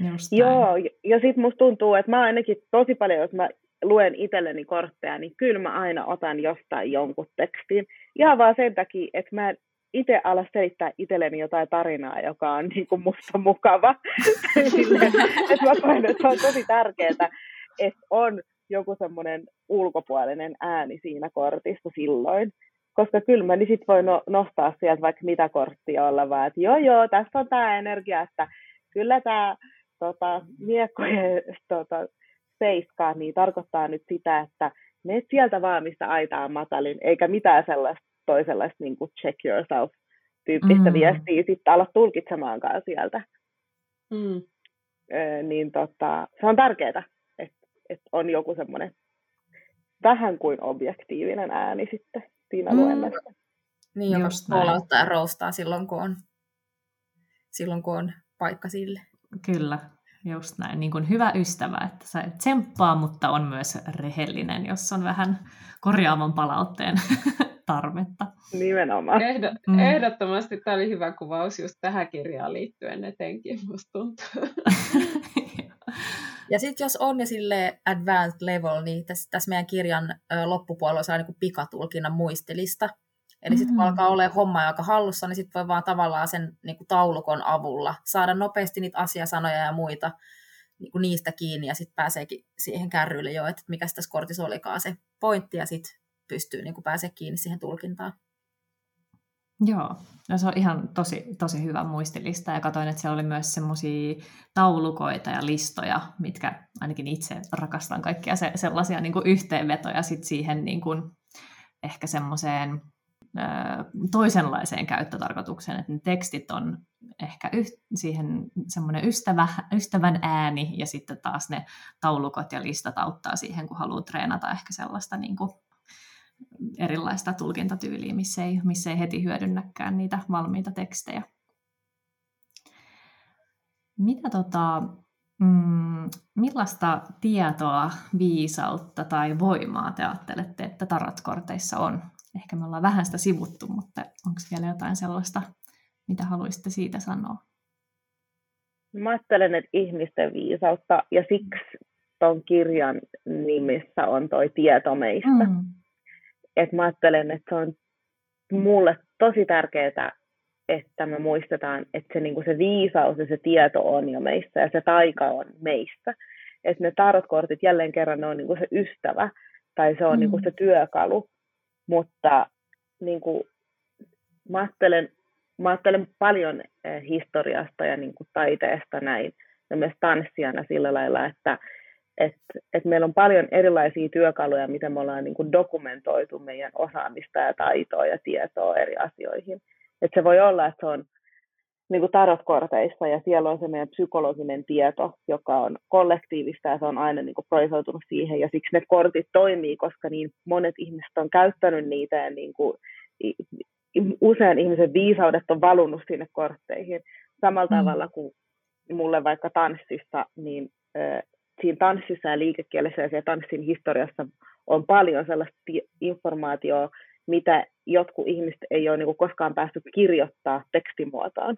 Just Joo, ja sitten musta tuntuu, että mä ainakin tosi paljon, jos mä luen itselleni kortteja, niin kyllä mä aina otan jostain jonkun tekstin. Ihan vaan sen takia, että mä itse ala selittää itselleni jotain tarinaa, joka on niin kuin musta mukava. että mä koen, että se on tosi tärkeää, että on joku semmoinen ulkopuolinen ääni siinä kortissa silloin. Koska kyllä mä niin sit voi no, nostaa sieltä vaikka mitä korttia olla, vaan että joo joo, tässä on tämä energia, että kyllä tämä tota, miekkojen tota, seiskaa, niin tarkoittaa nyt sitä, että menet sieltä vaan, mistä aita on matalin, eikä mitään sellaista toisenlaista niin kuin check yourself tyyppistä mm. viestiä sitten ala tulkitsemaankaan sieltä. Mm. Ö, niin tota, se on tärkeää, että et on joku semmoinen vähän kuin objektiivinen ääni sitten siinä mm. luennassa. Niin, joka puolauttaa ja roustaa silloin kun, on, silloin, kun on paikka sille. Kyllä, just näin. Niin kuin hyvä ystävä, että se tsemppaa, mutta on myös rehellinen, jos on vähän korjaavan palautteen tarvetta. Nimenomaan. Ehdo, mm. Ehdottomasti tämä oli hyvä kuvaus just tähän kirjaan liittyen etenkin, musta tuntuu. Ja sitten jos on jo sille advanced level, niin tässä, tässä meidän kirjan loppupuolella saa niin pikatulkinnan muistelista. Eli sitten kun mm. alkaa olla homma aika hallussa, niin sitten voi vaan tavallaan sen niin kuin taulukon avulla saada nopeasti niitä asiasanoja ja muita niin kuin niistä kiinni, ja sitten pääseekin siihen kärryille jo, että mikä tässä kortissa olikaan se pointti, ja sitten pystyy niin kuin pääsee kiinni siihen tulkintaan. Joo, no se on ihan tosi, tosi hyvä muistilista ja katsoin, että siellä oli myös semmoisia taulukoita ja listoja, mitkä ainakin itse rakastan kaikkia se, sellaisia niin kuin yhteenvetoja sit siihen niin kuin ehkä semmoiseen toisenlaiseen käyttötarkoitukseen, että ne tekstit on ehkä yh, siihen semmoinen ystävä, ystävän ääni ja sitten taas ne taulukot ja listat auttaa siihen, kun haluaa treenata ehkä sellaista niin kuin erilaista tulkintatyyliä, missä ei, missä ei heti hyödynnäkään niitä valmiita tekstejä. Mitä tota, mm, millaista tietoa, viisautta tai voimaa te ajattelette, että tarotkorteissa on? Ehkä me ollaan vähän sitä sivuttu, mutta onko vielä jotain sellaista, mitä haluaisitte siitä sanoa? Mä ajattelen, että ihmisten viisautta, ja siksi tuon kirjan nimissä on toi tieto meistä. Mm että mä ajattelen, että se on mulle tosi tärkeää, että me muistetaan, että se, niin se viisaus ja se tieto on jo meissä ja se taika on meissä. Että ne tarotkortit jälleen kerran ne on niin se ystävä tai se on mm. niin se työkalu, mutta niin kuin, mä, ajattelen, mä ajattelen paljon eh, historiasta ja niin kuin taiteesta näin ja myös tanssijana sillä lailla, että että et meillä on paljon erilaisia työkaluja, miten me ollaan niin kuin dokumentoitu meidän osaamista ja taitoa ja tietoa eri asioihin. Et se voi olla, että se on niin kuin tarotkorteissa ja siellä on se meidän psykologinen tieto, joka on kollektiivista ja se on aina niin kuin projisoitunut siihen ja siksi ne kortit toimii, koska niin monet ihmiset on käyttänyt niitä ja niin kuin, usein ihmisen viisaudet on valunut sinne kortteihin. Samalla mm. tavalla kuin mulle vaikka tanssissa, niin siinä tanssissa ja liikekielessä ja siellä tanssin historiassa on paljon sellaista informaatiota, mitä jotkut ihmiset ei ole niin koskaan päässyt kirjoittaa tekstimuotoon.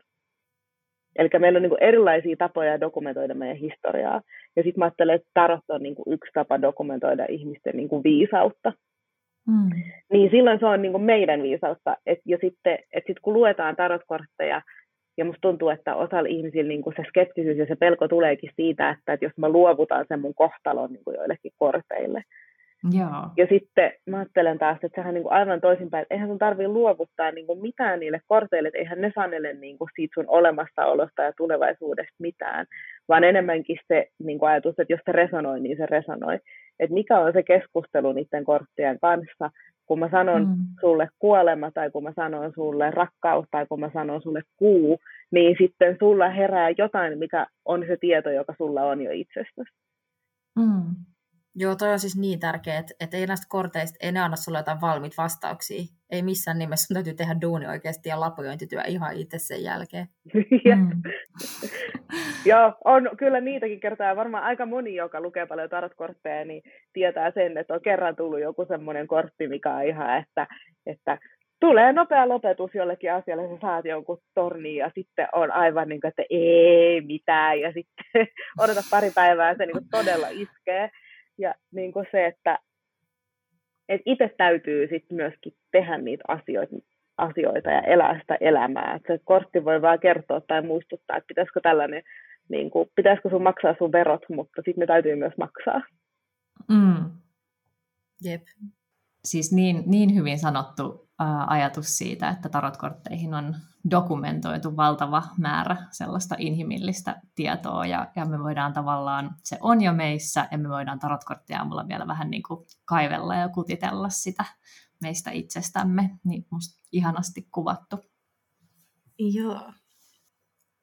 Eli meillä on niin erilaisia tapoja dokumentoida meidän historiaa. Ja sitten mä ajattelen, että tarot on niin yksi tapa dokumentoida ihmisten niin viisautta. Mm. Niin silloin se on niin meidän viisautta. Et, ja sitten et sit kun luetaan tarotkortteja, Ja musta tuntuu, että osalla ihmisillä niin se skeptisyys ja se pelko tuleekin siitä, että, että jos mä luovutan sen mun kohtalon niin joillekin korteille, Joo. Ja sitten mä ajattelen taas, että sehän on niin aivan toisinpäin, että eihän sun tarvitse luovuttaa niin kuin mitään niille korteille, että eihän ne sanele niin kuin siitä sun olemassaolosta ja tulevaisuudesta mitään, vaan enemmänkin se niin kuin ajatus, että jos se resonoi, niin se resonoi. Että mikä on se keskustelu niiden korttien kanssa, kun mä sanon mm. sulle kuolema tai kun mä sanon sulle rakkaus tai kun mä sanon sulle kuu, niin sitten sulla herää jotain, mikä on se tieto, joka sulla on jo itsestäsi. Mm. Joo, toi on siis niin tärkeää, että, että ei näistä korteista, ei ne anna sulle jotain valmiit vastauksia. Ei missään nimessä, sun täytyy tehdä duuni oikeasti ja lapujointityö ihan itse sen jälkeen. mm. Joo, on kyllä niitäkin kertaa. Varmaan aika moni, joka lukee paljon tarotkortteja, niin tietää sen, että on kerran tullut joku semmoinen kortti, mikä on ihan, että, että tulee nopea lopetus jollekin asialle, sä saat jonkun torni ja sitten on aivan niin kuin, että ei mitään ja sitten odota pari päivää ja se niin kuin todella iskee. Ja niin kuin se, että et itse täytyy sit myöskin tehdä niitä asioita, asioita ja elää sitä elämää. Et se kortti voi vaan kertoa tai muistuttaa, että pitäisikö tällainen, niin kuin, pitäisikö sun maksaa sun verot, mutta sitten ne täytyy myös maksaa. Mm. Jep. Siis niin, niin hyvin sanottu ajatus siitä, että tarotkortteihin on dokumentoitu valtava määrä sellaista inhimillistä tietoa ja, ja me voidaan tavallaan, se on jo meissä ja me voidaan tarotkorttia aamulla vielä vähän niin kuin kaivella ja kutitella sitä meistä itsestämme, niin musta ihanasti kuvattu. Joo.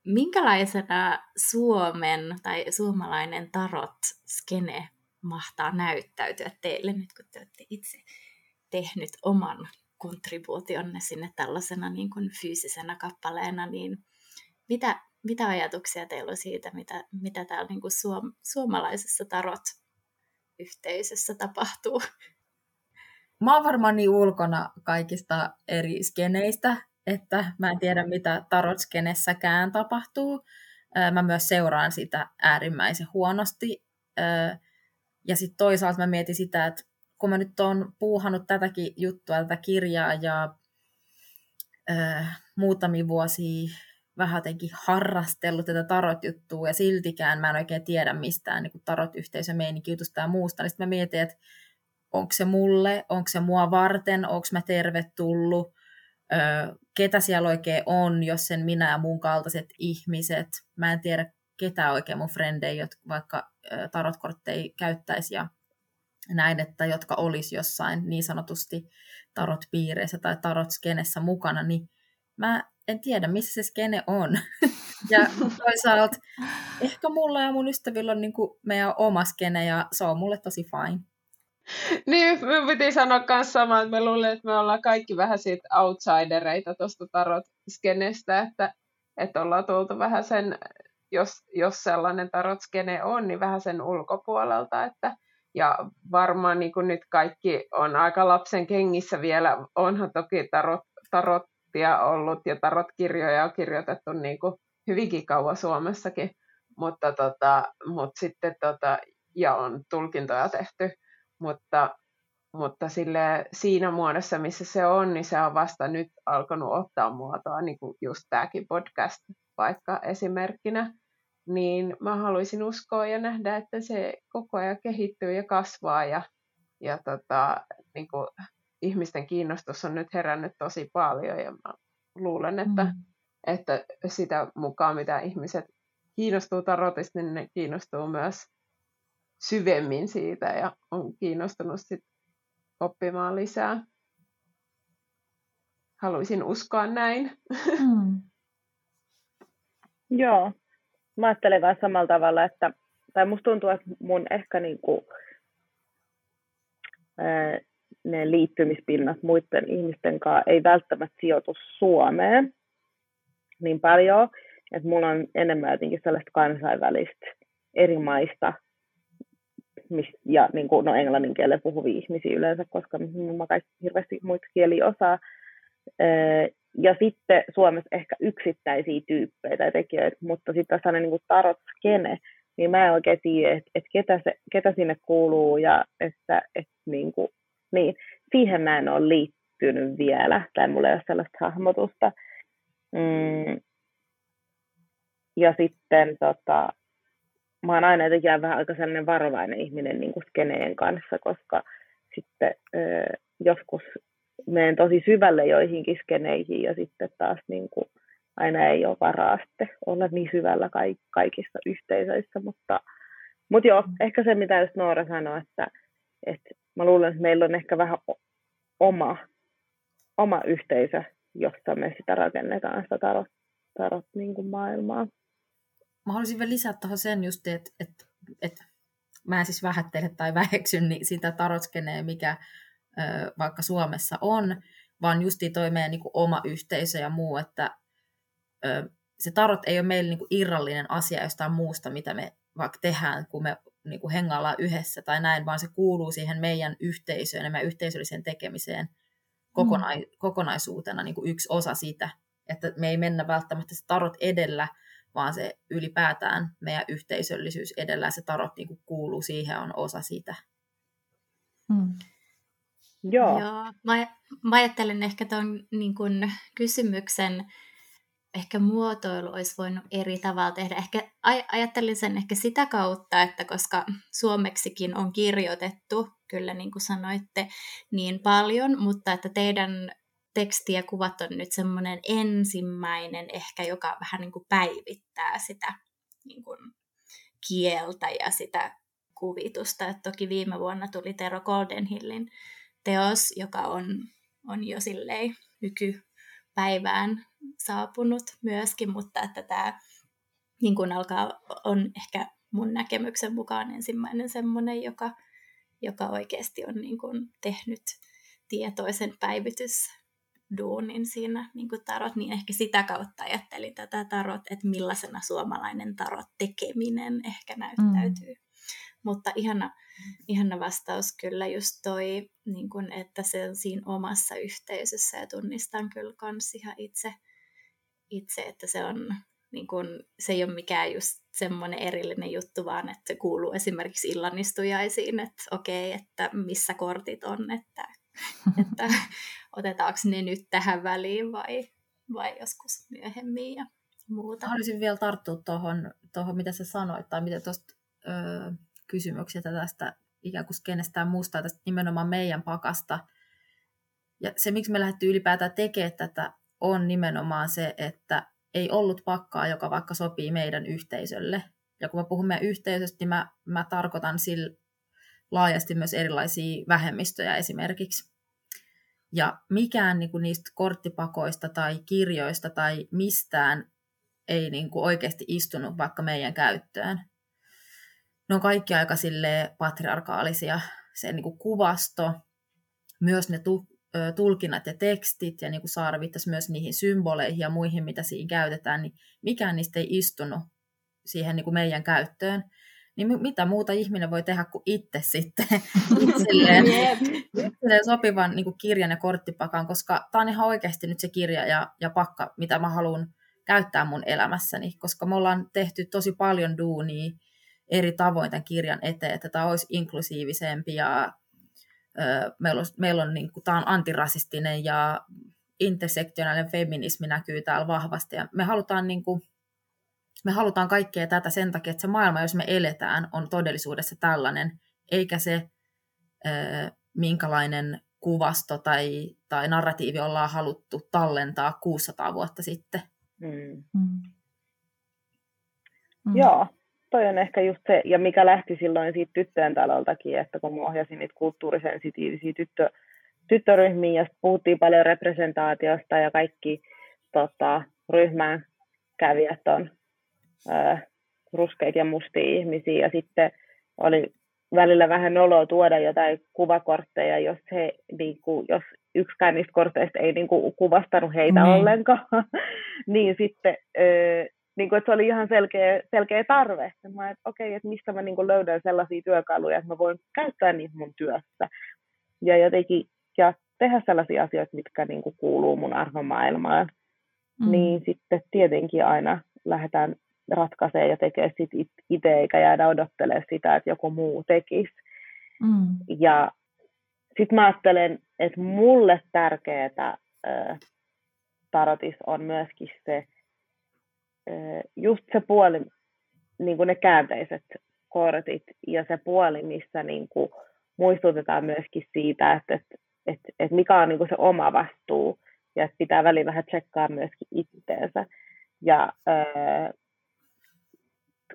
Minkälaisena Suomen tai suomalainen tarot-skene mahtaa näyttäytyä teille nyt, kun te olette itse tehnyt oman kontribuutionne sinne tällaisena niin kuin fyysisenä kappaleena, niin mitä, mitä ajatuksia teillä on siitä, mitä, mitä täällä niin kuin suom, suomalaisessa tarot-yhteisössä tapahtuu? Mä oon varmaan niin ulkona kaikista eri skeneistä, että mä en tiedä, mitä tarot-skenessäkään tapahtuu. Mä myös seuraan sitä äärimmäisen huonosti. Ja sitten toisaalta mä mietin sitä, että kun mä nyt oon puuhannut tätäkin juttua, tätä kirjaa ja äh, muutamia vuosia vähän jotenkin harrastellut tätä tarot-juttua ja siltikään mä en oikein tiedä mistään niin tarot-yhteisön meininki jutusta ja muusta, niin sitten mä mietin, että onko se mulle, onko se mua varten, onko mä tervetullut, öö, ketä siellä oikein on, jos sen minä ja mun kaltaiset ihmiset. Mä en tiedä, ketä oikein mun frendejä, jotka vaikka tarotkortteja käyttäisi ja näin, että jotka olisi jossain niin sanotusti tarot-piireissä tai tarot-skenessä mukana, niin mä en tiedä, missä se skene on. ja toisaalta ehkä mulla ja mun ystävillä on niin kuin meidän oma skene ja se on mulle tosi fine. Niin, me piti sanoa myös sama, että me luulen, että me ollaan kaikki vähän siitä outsidereita tuosta tarot-skenestä, että, että ollaan tultu vähän sen, jos, jos sellainen tarot-skene on, niin vähän sen ulkopuolelta, että, ja varmaan niin kuin nyt kaikki on aika lapsen kengissä vielä. Onhan toki tarot, tarottia ollut ja tarotkirjoja on kirjoitettu niin kuin hyvinkin kauan Suomessakin, mutta, tota, mutta sitten tota, ja on tulkintoja tehty, mutta, mutta sille, siinä muodossa, missä se on, niin se on vasta nyt alkanut ottaa muotoa, niin kuin just tämäkin podcast vaikka esimerkkinä niin mä haluaisin uskoa ja nähdä, että se koko ajan kehittyy ja kasvaa ja, ja tota, niin kuin, ihmisten kiinnostus on nyt herännyt tosi paljon ja mä luulen, että, mm. että sitä mukaan, mitä ihmiset kiinnostuu tarotista, niin ne kiinnostuu myös syvemmin siitä ja on kiinnostunut sit oppimaan lisää. Haluaisin uskoa näin. Mm. Joo, mä ajattelen myös samalla tavalla, että, tai musta tuntuu, että mun ehkä niin kuin, ne liittymispinnat muiden ihmisten kanssa ei välttämättä sijoitu Suomeen niin paljon, että mulla on enemmän jotenkin sellaista kansainvälistä eri maista, ja niin kuin, no englannin kielen puhuvia ihmisiä yleensä, koska mä kaikki hirveästi muita kieliä osaa, ja sitten Suomessa ehkä yksittäisiä tyyppejä tai tekijöitä, mutta sitten tässä on niin kuin tarot-skene, niin mä en oikein tiedä, että, että ketä, se, ketä sinne kuuluu ja että, että niin kuin, niin, siihen mä en ole liittynyt vielä, tai mulla ei ole sellaista hahmotusta. Mm, ja sitten tota, mä oon aina jotenkin vähän aika sellainen varovainen ihminen niin kuin skeneen kanssa, koska sitten ö, joskus menen tosi syvälle joihinkin skeneihin ja sitten taas niin kuin, aina ei ole varaa sitten olla niin syvällä kaikissa yhteisöissä, mutta, mutta joo, ehkä se mitä just Noora sanoi, että, että mä luulen, että meillä on ehkä vähän oma, oma yhteisö, josta me sitä rakennetaan sitä tarot, tarot niin kuin maailmaa. Mä haluaisin vielä lisätä tuohon sen just, että, että, että mä en siis vähättele tai väheksy niin sitä tarotskeneen, mikä vaikka Suomessa on, vaan justi toi meidän niin kuin oma yhteisö ja muu, että se tarot ei ole meille niin kuin irrallinen asia jostain muusta, mitä me vaikka tehdään, kun me niin kuin hengaillaan yhdessä tai näin, vaan se kuuluu siihen meidän yhteisöön ja meidän yhteisölliseen tekemiseen kokona- mm. kokonaisuutena niin kuin yksi osa sitä, että me ei mennä välttämättä se tarot edellä, vaan se ylipäätään meidän yhteisöllisyys edellä se tarot niin kuin kuuluu siihen, on osa sitä. Mm. Joo. Joo. Mä, mä ajattelen ehkä tuon niin kysymyksen ehkä muotoilu olisi voinut eri tavalla tehdä. Ehkä ajattelin sen ehkä sitä kautta, että koska suomeksikin on kirjoitettu, kyllä niin kuin sanoitte, niin paljon, mutta että teidän teksti ja kuvat on nyt semmoinen ensimmäinen ehkä, joka vähän niin kuin päivittää sitä niin kuin kieltä ja sitä kuvitusta. Et toki viime vuonna tuli Tero Goldenhillin teos, joka on, on jo silleen nykypäivään saapunut myöskin, mutta että tämä niin kuin alkaa, on ehkä mun näkemyksen mukaan ensimmäinen semmoinen, joka, joka oikeasti on niin kuin tehnyt tietoisen päivitysduunin siinä niin kuin tarot, niin ehkä sitä kautta ajattelin tätä tarot, että millaisena suomalainen tarot tekeminen ehkä näyttäytyy. Mm. Mutta ihana, ihana vastaus kyllä just toi, niin kun, että se on siinä omassa yhteisössä ja tunnistan kyllä kans ihan itse, itse että se on niin kun, se ei ole mikään just semmoinen erillinen juttu, vaan että se kuuluu esimerkiksi illanistujaisiin, että okei, että missä kortit on, että, että otetaanko ne nyt tähän väliin vai, vai joskus myöhemmin ja muuta. Haluaisin vielä tarttua tuohon, tuohon mitä sä sanoit, tai mitä tuosta öö, kysymyksiä tästä ikään kuin kenestään muusta, tästä nimenomaan meidän pakasta. Ja se, miksi me lähdettiin ylipäätään tekemään tätä, on nimenomaan se, että ei ollut pakkaa, joka vaikka sopii meidän yhteisölle. Ja kun mä puhun meidän yhteisöstä, niin mä, mä tarkoitan sillä laajasti myös erilaisia vähemmistöjä esimerkiksi. Ja mikään niin kuin niistä korttipakoista tai kirjoista tai mistään ei niin kuin oikeasti istunut vaikka meidän käyttöön ne on kaikki aika sille patriarkaalisia. Se niin kuin kuvasto, myös ne tu, tulkinnat ja tekstit, ja niin kuin Saara viittasi myös niihin symboleihin ja muihin, mitä siinä käytetään, niin mikään niistä ei istunut siihen niin kuin meidän käyttöön. Niin mitä muuta ihminen voi tehdä kuin itse sitten itselleen, itselleen sopivan niin kuin kirjan ja korttipakan, koska tämä on ihan oikeasti nyt se kirja ja, ja pakka, mitä mä haluan käyttää mun elämässäni, koska me ollaan tehty tosi paljon duunia eri tavoin tämän kirjan eteen, että tämä olisi inklusiivisempi ja ö, meillä on, meillä on niin kuin, tämä on antirasistinen ja intersektionaalinen feminismi näkyy täällä vahvasti ja me halutaan niin kuin, me halutaan kaikkea tätä sen takia, että se maailma, jos me eletään, on todellisuudessa tällainen, eikä se, ö, minkälainen kuvasto tai, tai narratiivi ollaan haluttu tallentaa 600 vuotta sitten. Mm. Mm. Mm. Joo, toi on ehkä just se, ja mikä lähti silloin siitä tyttöjen taloltakin, että kun mä ohjasin niitä kulttuurisensitiivisiä tyttö, tyttöryhmiä, ja puhuttiin paljon representaatiosta, ja kaikki tota, ryhmään kävijät on ö, ruskeita ja mustia ihmisiä, ja sitten oli välillä vähän noloa tuoda jotain kuvakortteja, jos, he, niin kuin, jos yksikään niistä korteista ei niin kuin, kuvastanut heitä mm. ollenkaan, niin sitten ö, niin kuin, että se oli ihan selkeä, selkeä tarve. Ja mä että okei, okay, että mistä mä niin kuin löydän sellaisia työkaluja, että mä voin käyttää niitä mun työssä. Ja jotenkin ja tehdä sellaisia asioita, mitkä niin kuin kuuluu mun arvomaailmaan. Mm. Niin sitten tietenkin aina lähdetään ratkaisemaan ja tekemään sit itse, eikä jäädä odottelemaan sitä, että joku muu tekisi. Mm. Ja sitten mä ajattelen, että mulle tärkeää äh, tarotis on myöskin se, just se puoli, niin kuin ne käänteiset kortit ja se puoli, missä niin kuin muistutetaan myöskin siitä, että, että, että, että mikä on niin kuin se oma vastuu ja että pitää väliin vähän tsekkaa myöskin itteensä. Ja ää,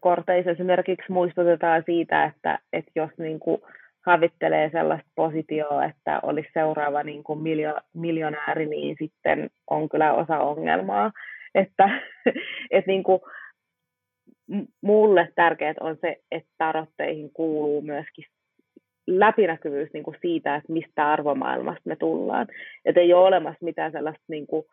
korteissa esimerkiksi muistutetaan siitä, että, että jos niin kuin havittelee sellaista positioa, että olisi seuraava niin kuin miljo, miljonääri, niin sitten on kyllä osa ongelmaa. Että, että niin kuin, mulle tärkeää on se, että tarotteihin kuuluu myöskin läpinäkyvyys niin kuin siitä, että mistä arvomaailmasta me tullaan. Että ei ole olemassa mitään sellaista, niin kuin,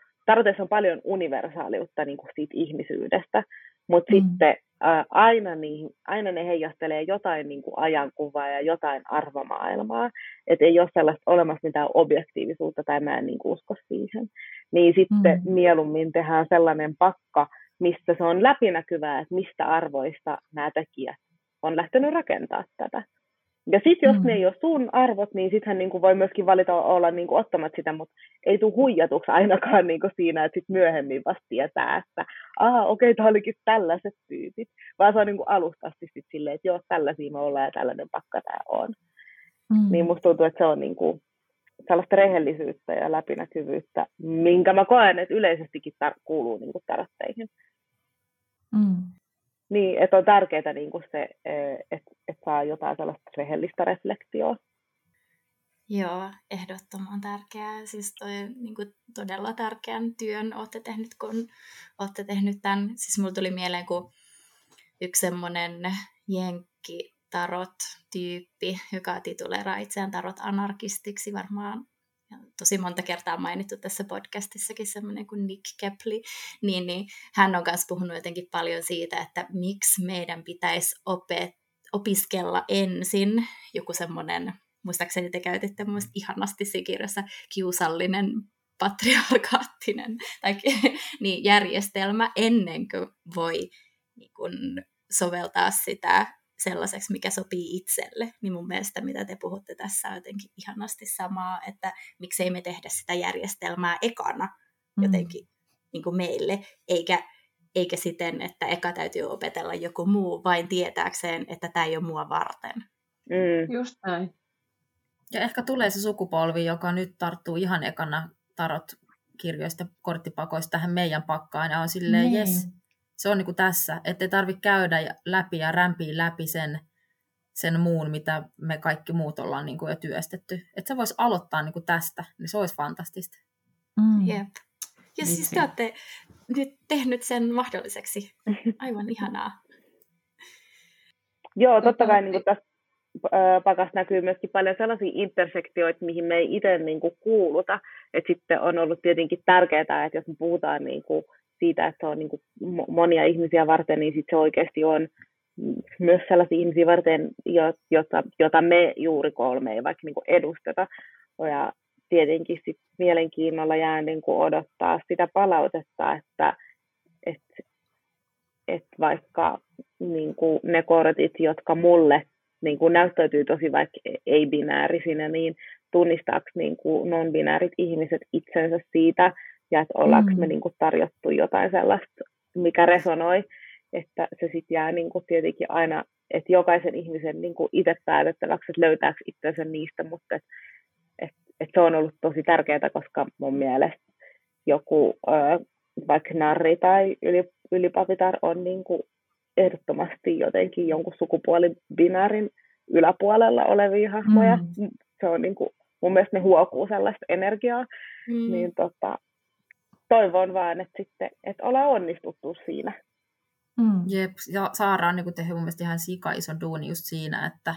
on paljon universaaliutta niin kuin siitä ihmisyydestä, mutta mm. sitten ää, aina, niin, aina ne heijastelee jotain niin kuin ajankuvaa ja jotain arvomaailmaa. Että ei ole sellaista olemassa mitään objektiivisuutta tai mä en niin kuin usko siihen. Niin sitten mm. mieluummin tehdään sellainen pakka, missä se on läpinäkyvää, että mistä arvoista nämä tekijät on lähtenyt rakentaa tätä. Ja sitten jos mm. ne ei ole sun arvot, niin sittenhän niin voi myöskin valita olla niin kuin ottamatta sitä, mutta ei tule huijatuksi ainakaan niin kuin siinä, että sit myöhemmin vasta tietää, että aha, okei, okay, tämä olikin tällaiset tyypit. Vaan se on niin kuin alusta asti sit silleen, että joo, tällaisia me ollaan ja tällainen pakka tämä on. Mm. Niin musta tuntuu, että se on niin kuin sellaista rehellisyyttä ja läpinäkyvyyttä, minkä mä koen, että yleisestikin tar- kuuluu niin kuin teratteihin. Mm. Niin, että on tärkeää niin kuin se, että, että saa jotain sellaista rehellistä reflektioa. Joo, ehdottoman tärkeää. Siis toi niin kuin todella tärkeän työn olette tehnyt, kun olette tehnyt tämän. Siis mulla tuli mieleen, kun yksi semmoinen jenkki tarot-tyyppi, joka tituleeraa itseään tarot-anarkistiksi, varmaan tosi monta kertaa mainittu tässä podcastissakin semmoinen kuin Nick Kepley, niin, niin hän on myös puhunut jotenkin paljon siitä, että miksi meidän pitäisi opet, opiskella ensin joku semmoinen, muistaakseni te käytitte muista ihanasti siinä kirjassa, kiusallinen patriarkaattinen tai, niin järjestelmä ennen kuin voi niin kun, soveltaa sitä sellaiseksi, mikä sopii itselle, niin mun mielestä mitä te puhutte tässä on jotenkin ihanasti samaa, että miksei me tehdä sitä järjestelmää ekana mm. jotenkin niin kuin meille, eikä, eikä siten, että eka täytyy opetella joku muu vain tietääkseen, että tämä ei ole mua varten. Mm. Just näin. Ja ehkä tulee se sukupolvi, joka nyt tarttuu ihan ekana tarot kirjoista, korttipakoista tähän meidän pakkaan ja on silleen, niin. jes, se on niin kuin tässä, ettei tarvitse käydä läpi ja rämpiä läpi sen, sen muun, mitä me kaikki muut ollaan niin kuin jo työstetty. Että se voisi aloittaa niin kuin tästä, niin se olisi fantastista. Mm. Jep. Ja siis te olette nyt tehnyt sen mahdolliseksi. Aivan ihanaa. Joo, totta kai niin tässä pakas näkyy myöskin paljon sellaisia intersektioita, mihin me ei itse niin kuin kuuluta. Et sitten on ollut tietenkin tärkeää, että jos me puhutaan niin kuin siitä, että se on niin kuin monia ihmisiä varten, niin sit se oikeasti on myös sellaisia ihmisiä varten, jota, jota me juuri kolme ei vaikka niin kuin edusteta. Ja tietenkin sit mielenkiinnolla jää niin kuin odottaa sitä palautetta, että et, et vaikka niin kuin ne kortit, jotka mulle niin kuin näyttäytyy tosi vaikka ei-binäärisinä, niin tunnistaako niin non-binäärit ihmiset itsensä siitä, ja että ollaanko mm. me niin kuin tarjottu jotain sellaista, mikä resonoi, että se sitten jää niin kuin tietenkin aina, että jokaisen ihmisen niin kuin itse päätettäväksi, että löytääkö itsensä niistä, mutta että et, et se on ollut tosi tärkeää, koska mun mielestä joku ö, vaikka narri tai yli, ylipapitar on niin kuin ehdottomasti jotenkin jonkun sukupuolibinaarin yläpuolella olevia hahmoja. Mm. Se on niin kuin, mun mielestä ne huokuu sellaista energiaa, mm. niin tota, toivon vaan, että sitten, että ollaan onnistuttu siinä. Mm. Jep, ja Saara on niin tehnyt mun mielestä ihan sika iso duuni just siinä, että,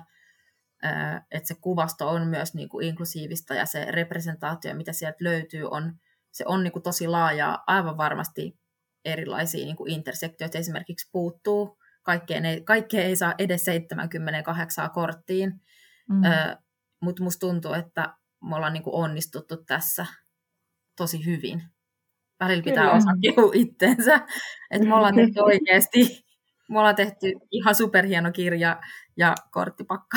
että se kuvasto on myös niin kuin inklusiivista ja se representaatio, mitä sieltä löytyy, on, se on niin kuin tosi laajaa. Aivan varmasti erilaisia niin kuin intersektioita esimerkiksi puuttuu. Kaikkeen ei, kaikkeen ei saa edes 78 korttiin, mm. mutta musta tuntuu, että me ollaan niin kuin onnistuttu tässä tosi hyvin välillä pitää Kyllä. osaa kehua itteensä. Että me ollaan tehty oikeasti, me ollaan tehty ihan superhieno kirja ja korttipakka.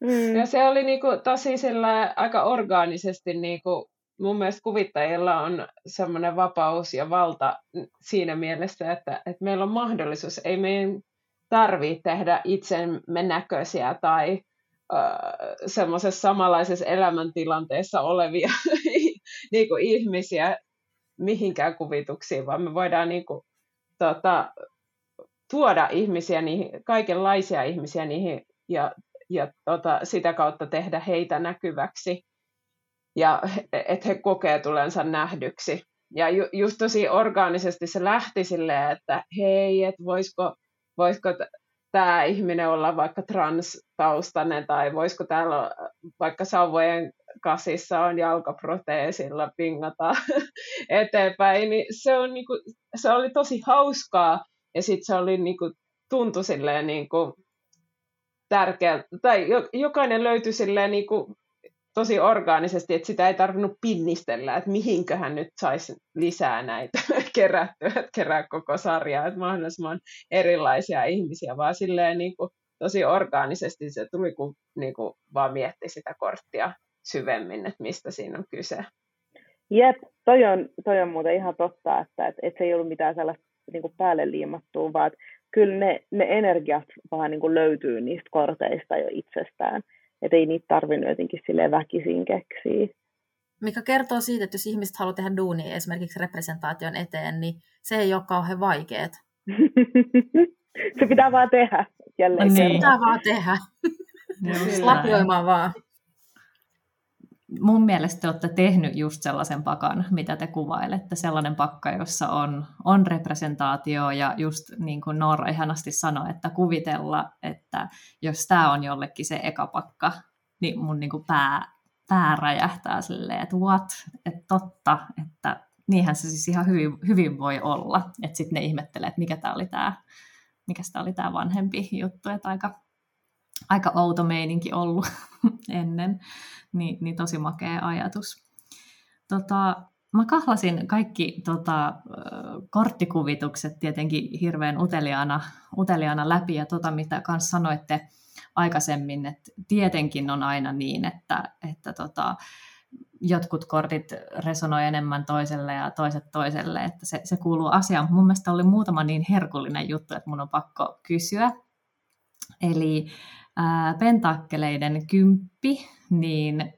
Mm. Ja se oli niinku tosi sillä aika orgaanisesti niinku mun mielestä kuvittajilla on semmoinen vapaus ja valta siinä mielessä, että, että meillä on mahdollisuus, ei meidän tarvitse tehdä itsemme näköisiä tai semmoisessa samanlaisessa elämäntilanteessa olevia niin kuin ihmisiä mihinkään kuvituksiin, vaan me voidaan niin kuin, tota, tuoda ihmisiä, niihin, kaikenlaisia ihmisiä niihin ja, ja tota, sitä kautta tehdä heitä näkyväksi ja että he kokee tulensa nähdyksi. Ja ju, just tosi orgaanisesti se lähti silleen, että hei, että voisiko, voisiko tämä ihminen olla vaikka transtaustainen tai voisiko täällä vaikka sauvojen kasissa on jalkaproteesilla pingata eteenpäin, niin se, on niinku, se oli tosi hauskaa. Ja sitten se oli niinku, tuntui silleen niinku, tärkeä, tai jokainen löytyi silleen niinku, tosi orgaanisesti, että sitä ei tarvinnut pinnistellä, että mihinköhän nyt saisi lisää näitä kerättyä, että kerää koko sarjaa, että mahdollisimman erilaisia ihmisiä, vaan silleen niin kuin, tosi orgaanisesti se tuli, kun niin kuin, vaan mietti sitä korttia syvemmin, että mistä siinä on kyse. Jep, toi on, toi on muuten ihan totta, että, että, että se ei ollut mitään sellaista niin kuin päälle liimattua, vaan että kyllä ne, ne energiat vaan niin kuin löytyy niistä korteista jo itsestään. Että ei niitä tarvinnut jotenkin sille väkisin keksiä. Mikä kertoo siitä, että jos ihmiset haluaa tehdä duunia esimerkiksi representaation eteen, niin se ei ole kauhean vaikeet. se pitää vaan tehdä. Jälleen no niin. Pitää vaan tehdä. Lapioimaan vaan mun mielestä te olette tehnyt just sellaisen pakan, mitä te kuvailette, sellainen pakka, jossa on, on representaatio ja just niin kuin Noora ihanasti sanoi, että kuvitella, että jos tämä on jollekin se eka pakka, niin mun niin kuin pää, pää räjähtää silleen, että what, että totta, että niinhän se siis ihan hyvin, hyvin voi olla, että sitten ne ihmettelee, että mikä tämä oli tämä mikä oli tämä vanhempi juttu, että aika, aika outo meininki ollut ennen, niin, niin tosi makea ajatus. Tota, mä kahlasin kaikki tota, korttikuvitukset tietenkin hirveän uteliaana, uteliaana läpi ja tota, mitä kanssa sanoitte aikaisemmin, että tietenkin on aina niin, että, että tota, jotkut kortit resonoi enemmän toiselle ja toiset toiselle, että se, se kuuluu asiaan. Mun mielestä oli muutama niin herkullinen juttu, että mun on pakko kysyä. Eli ää, pentakkeleiden kymppi, niin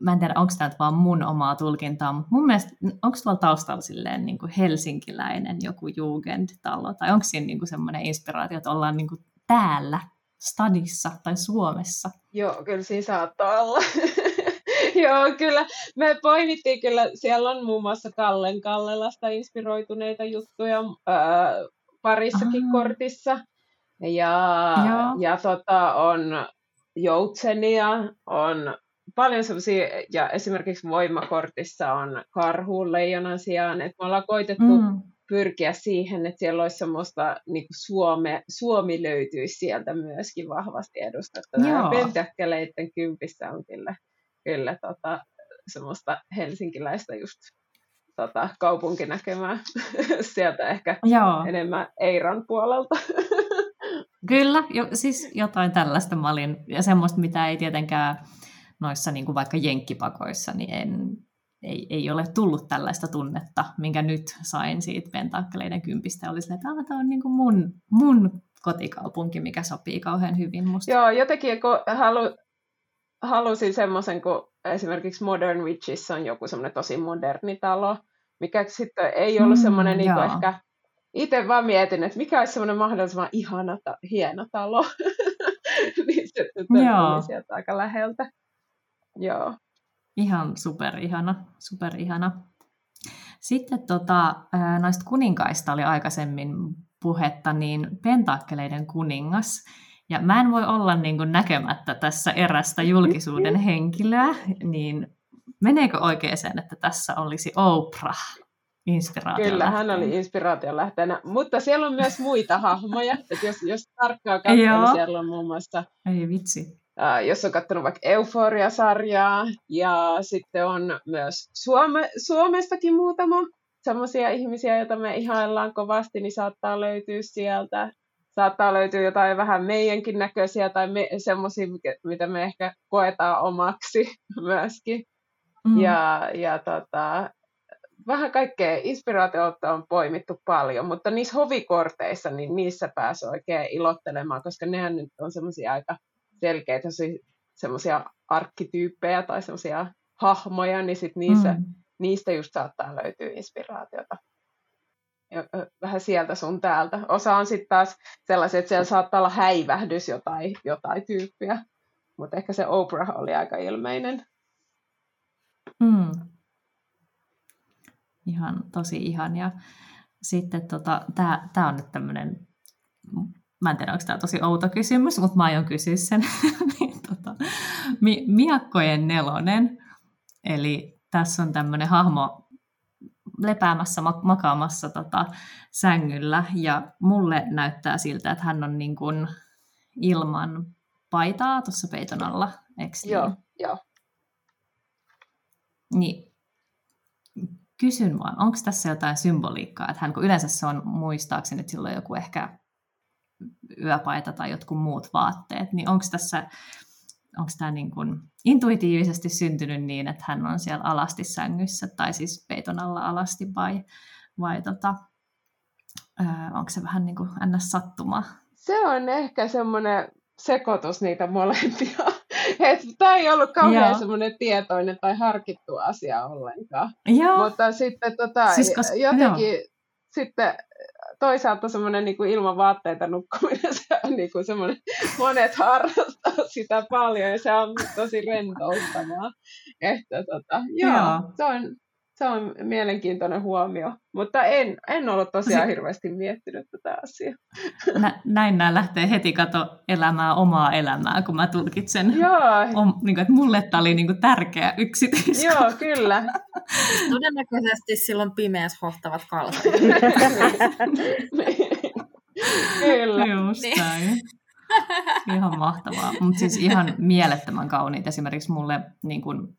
mä en tiedä, onko tämä vaan mun omaa tulkintaa, mutta mun mielestä, onko tuolla taustalla silleen niin kuin helsinkiläinen joku Jugendtalo, tai onko siinä niin kuin semmoinen inspiraatio, että ollaan niin kuin täällä, stadissa tai Suomessa? Joo, kyllä siinä saattaa olla. Joo, kyllä. Me poimittiin kyllä, siellä on muun muassa Kallen Kallelasta inspiroituneita juttuja ää, parissakin Aha. kortissa. Ja, ja tota, on joutsenia, on paljon sellaisia, ja esimerkiksi voimakortissa on karhuun leijonan sijaan, että me ollaan koitettu mm. pyrkiä siihen, että siellä olisi semmoista, niin kuin Suome, Suomi löytyisi sieltä myöskin vahvasti edustettuna. Pentäkkeleiden kympissä on kyllä, kyllä tota, semmoista helsinkiläistä just tota, kaupunkinäkemää sieltä ehkä Joo. enemmän Eiran puolelta. Kyllä, jo, siis jotain tällaista mä olin, ja semmoista, mitä ei tietenkään noissa niin kuin vaikka jenkkipakoissa, niin en, ei, ei ole tullut tällaista tunnetta, minkä nyt sain siitä pentakkeleiden kympistä. Oli sille, että tämä on niin kuin mun, mun kotikaupunki, mikä sopii kauhean hyvin musta. Joo, jotenkin kun halu, halusin semmoisen, kun esimerkiksi Modern Witches on joku semmoinen tosi moderni talo, mikä sitten ei ollut mm, semmoinen niin ehkä itse vaan mietin, että mikä olisi semmoinen mahdollisimman ihana, ta- hieno talo. niin se tuli sieltä aika läheltä. Joo. Ihan superihana, superihana. Sitten tota, noista kuninkaista oli aikaisemmin puhetta, niin pentakkeleiden kuningas. Ja mä en voi olla niin kuin näkemättä tässä erästä julkisuuden henkilöä, niin meneekö oikein sen, että tässä olisi Oprah? Inspiraation Kyllä, hän oli inspiraation lähteenä, mutta siellä on myös muita hahmoja, että jos, jos tarkkaan katsoo, niin siellä on muun muassa... Ei vitsi. Äh, jos on katsonut vaikka Euphoria-sarjaa, ja sitten on myös Suome, Suomestakin muutama sellaisia ihmisiä, joita me ihaillaan kovasti, niin saattaa löytyä sieltä. Saattaa löytyä jotain vähän meidänkin näköisiä tai me, semmoisia, mitä me ehkä koetaan omaksi myöskin. Mm. Ja, ja tota, vähän kaikkea inspiraatiota on poimittu paljon, mutta niissä hovikorteissa, niin niissä pääsee oikein ilottelemaan, koska nehän nyt on semmoisia aika selkeitä semmoisia arkkityyppejä tai semmoisia hahmoja, niin sit niissä, mm. niistä just saattaa löytyä inspiraatiota. Ja, vähän sieltä sun täältä. Osa on sitten taas sellaisia, että siellä saattaa olla häivähdys jotain, jotain tyyppiä, mutta ehkä se Oprah oli aika ilmeinen. Mm. Ihan tosi ihan. Ja sitten tota, tämä on nyt tämmöinen, mä en tiedä onko tämä tosi outo kysymys, mutta mä aion kysyä sen. niin, tota, mi- miakkojen nelonen, eli tässä on tämmöinen hahmo lepäämässä, makaamassa tota, sängyllä, ja mulle näyttää siltä, että hän on niin kuin ilman paitaa tuossa peiton alla, eikö niin? Joo, joo. Niin kysyn vaan, onko tässä jotain symboliikkaa, että hän, kun yleensä se on muistaakseni, että silloin joku ehkä yöpaita tai jotkut muut vaatteet, niin onko tässä, onko tämä niin kuin intuitiivisesti syntynyt niin, että hän on siellä alasti sängyssä, tai siis peiton alla alasti, vai, vai tota, onko se vähän niin kuin ns. sattuma? Se on ehkä semmoinen sekoitus niitä molempia. Tämä ei ollut kauhean semmoinen tietoinen tai harkittu asia ollenkaan. Joo. Mutta sitten tota, siis kos... jotenkin Joo. sitten toisaalta semmoinen niin kuin ilman vaatteita nukkuminen, se on niin kuin semmoinen, monet harrastaa sitä paljon ja se on tosi rentouttavaa. Että tota, joo, joo. Se, on, se on mielenkiintoinen huomio, mutta en, en ollut tosiaan hirveästi miettinyt tätä asiaa. Nä, näin nämä lähtee heti kato elämää omaa elämää, kun mä tulkitsen. Joo. Om, niin kuin, että mulle tämä oli niin kuin, tärkeä yksityiskohta. Joo, kyllä. Todennäköisesti silloin pimeässä hohtavat kalsat. kyllä. Just niin. näin. Ihan mahtavaa. Mutta siis ihan mielettömän kauniit. Esimerkiksi mulle niin kun,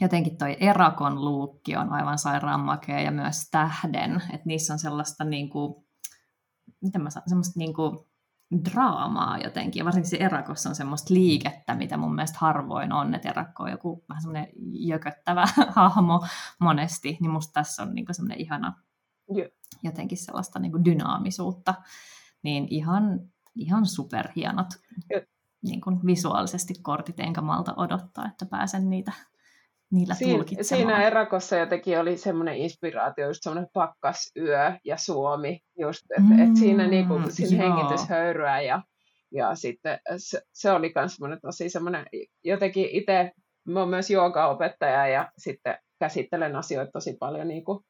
jotenkin toi Erakon luukki on aivan sairaan makea ja myös tähden, että niissä on sellaista niin kuin, miten mä sanon, semmoista niin kuin draamaa jotenkin, ja varsinkin se Erakossa on semmoista liikettä, mitä mun mielestä harvoin on, että Erakko on joku vähän semmoinen jököttävä hahmo monesti, niin musta tässä on niin kuin semmoinen ihana yeah. jotenkin sellaista niin kuin dynaamisuutta, niin ihan, ihan superhienot. Yeah. niin kuin visuaalisesti kortit, enkä malta odottaa, että pääsen niitä niillä Siin, Siinä erakossa jotenkin oli semmoinen inspiraatio, just semmoinen pakkasyö ja Suomi, just, että mm, et siinä niinku, siinä hengityshöyryä ja, ja sitten se, se oli myös semmoinen tosi semmoinen, jotenkin itse, mä oon myös joogaopettaja ja sitten käsittelen asioita tosi paljon niin kuin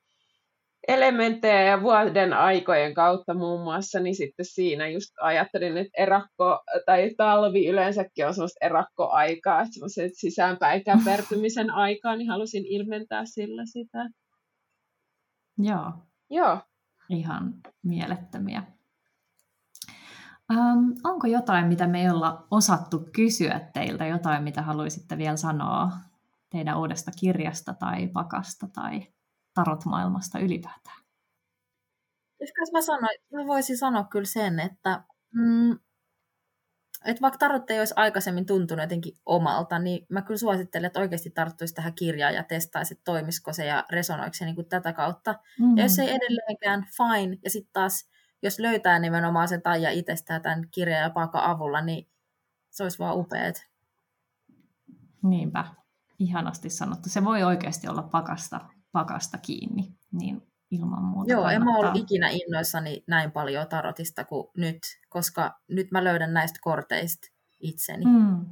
elementtejä ja vuoden aikojen kautta muun muassa, niin sitten siinä just ajattelin, että erakko tai talvi yleensäkin on semmoista erakkoaikaa, että semmoiset sisäänpäin käpertymisen aikaa, niin halusin ilmentää sillä sitä. Joo. Joo. Ihan mielettömiä. Um, onko jotain, mitä me ei olla osattu kysyä teiltä, jotain, mitä haluaisitte vielä sanoa teidän uudesta kirjasta tai pakasta tai tarot-maailmasta ylipäätään? Jos mä, sanoin, mä voisin sanoa kyllä sen, että, mm, että vaikka tarot ei olisi aikaisemmin tuntunut jotenkin omalta, niin mä kyllä suosittelen, että oikeasti tarttuisi tähän kirjaan ja testaisi, että toimisiko se ja resonoiko se niin kuin tätä kautta. Mm. Ja jos ei edelleenkään, fine. Ja sitten taas, jos löytää nimenomaan sen taija itsestään tämän kirjan ja paaka avulla, niin se olisi vaan upeat. Niinpä, ihanasti sanottu. Se voi oikeasti olla pakasta pakasta kiinni, niin ilman muuta Joo, kannattaa. en mä ollut ikinä innoissani näin paljon tarotista kuin nyt, koska nyt mä löydän näistä korteista itseni. Mm.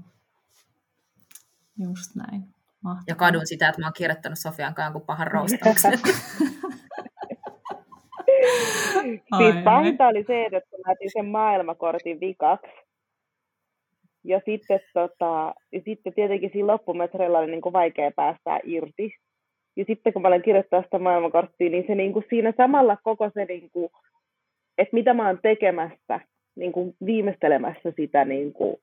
Just näin. Mahtavaa. Ja kadun sitä, että mä oon kirjoittanut Sofian kanssa kuin pahan roostauksen. siis pahinta oli se, että mä otin sen maailmakortin vikaksi. Ja sitten, tota, ja sitten tietenkin siinä loppumetreillä oli niin kuin vaikea päästä irti ja sitten kun mä olen kirjoittaa sitä maailmankorttia, niin se niin kuin siinä samalla koko se, niin kuin, että mitä mä oon tekemässä, niin kuin viimeistelemässä sitä, niin kuin,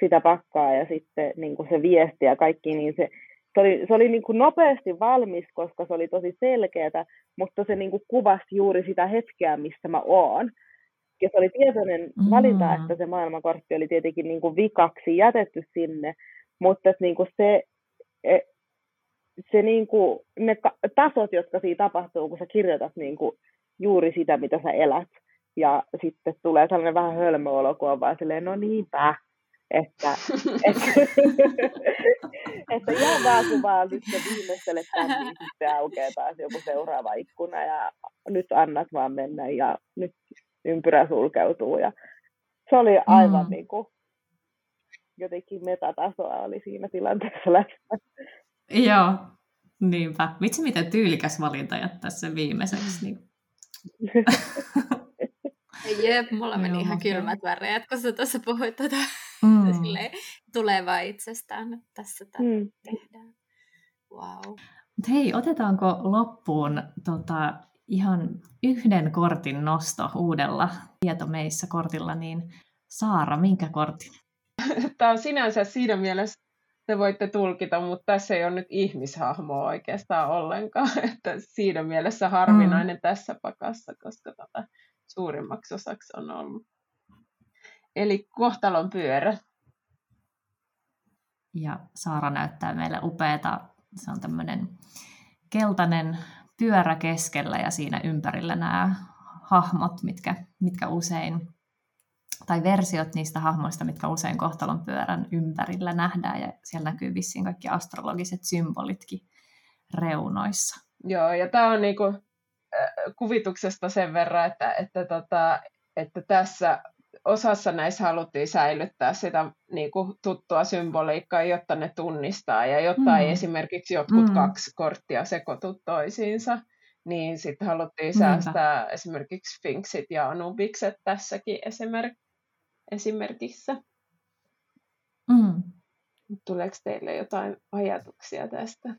sitä pakkaa ja sitten niin kuin se viesti ja kaikki, niin se, se oli, se oli niin kuin nopeasti valmis, koska se oli tosi selkeää, mutta se niin kuin kuvasi juuri sitä hetkeä, missä mä oon. Ja se oli tietoinen mm. valinta, että se maailmankortti oli tietenkin niin kuin vikaksi jätetty sinne, mutta että niin kuin se, e, se niin kuin, ne tasot, jotka siinä tapahtuu, kun sä kirjoitat niin kuin juuri sitä, mitä sä elät. Ja sitten tulee sellainen vähän hölmöolo, kun on vaan silleen, no niinpä, että, että, että ihan vaan kun vaan nyt sä viimeistelet tämän, niin sitten aukeaa taas joku seuraava ikkuna ja nyt annat vaan mennä ja nyt ympyrä sulkeutuu. Ja se oli aivan mm. niin kuin, jotenkin metatasoa oli siinä tilanteessa läsnä. Joo, niinpä. Vitsi, miten tyylikäs valinta jättää sen viimeiseksi. Niin. Jep, mulla meni Joo, ihan okay. kylmät väreet, kun sä tuossa puhuit tuota, mm. tulevaa itsestään, että tässä mm. tehdään. Wow. Mut hei, otetaanko loppuun tota, ihan yhden kortin nosto uudella tietomeissä kortilla, niin Saara, minkä kortin? Tämä on sinänsä siinä mielessä, te voitte tulkita, mutta tässä ei ole nyt ihmishahmoa oikeastaan ollenkaan, että siinä mielessä harvinainen mm. tässä pakassa, koska tota, suurimmaksi osaksi on ollut. Eli kohtalon pyörä. Ja Saara näyttää meille upeata, se on tämmöinen keltainen pyörä keskellä ja siinä ympärillä nämä hahmot, mitkä, mitkä usein, tai versiot niistä hahmoista, mitkä usein kohtalon pyörän ympärillä nähdään, ja siellä näkyy vissiin kaikki astrologiset symbolitkin reunoissa. Joo, ja tämä on niinku, äh, kuvituksesta sen verran, että, että, tota, että tässä osassa näissä haluttiin säilyttää sitä niin kuin, tuttua symboliikkaa, jotta ne tunnistaa, ja jotta mm. ei esimerkiksi jotkut mm. kaksi korttia sekoitu toisiinsa, niin sitten haluttiin säästää Niinpä. esimerkiksi Sphinxit ja Anubikset tässäkin esimerk- esimerkissä. Mm. Tuleeko teille jotain ajatuksia tästä?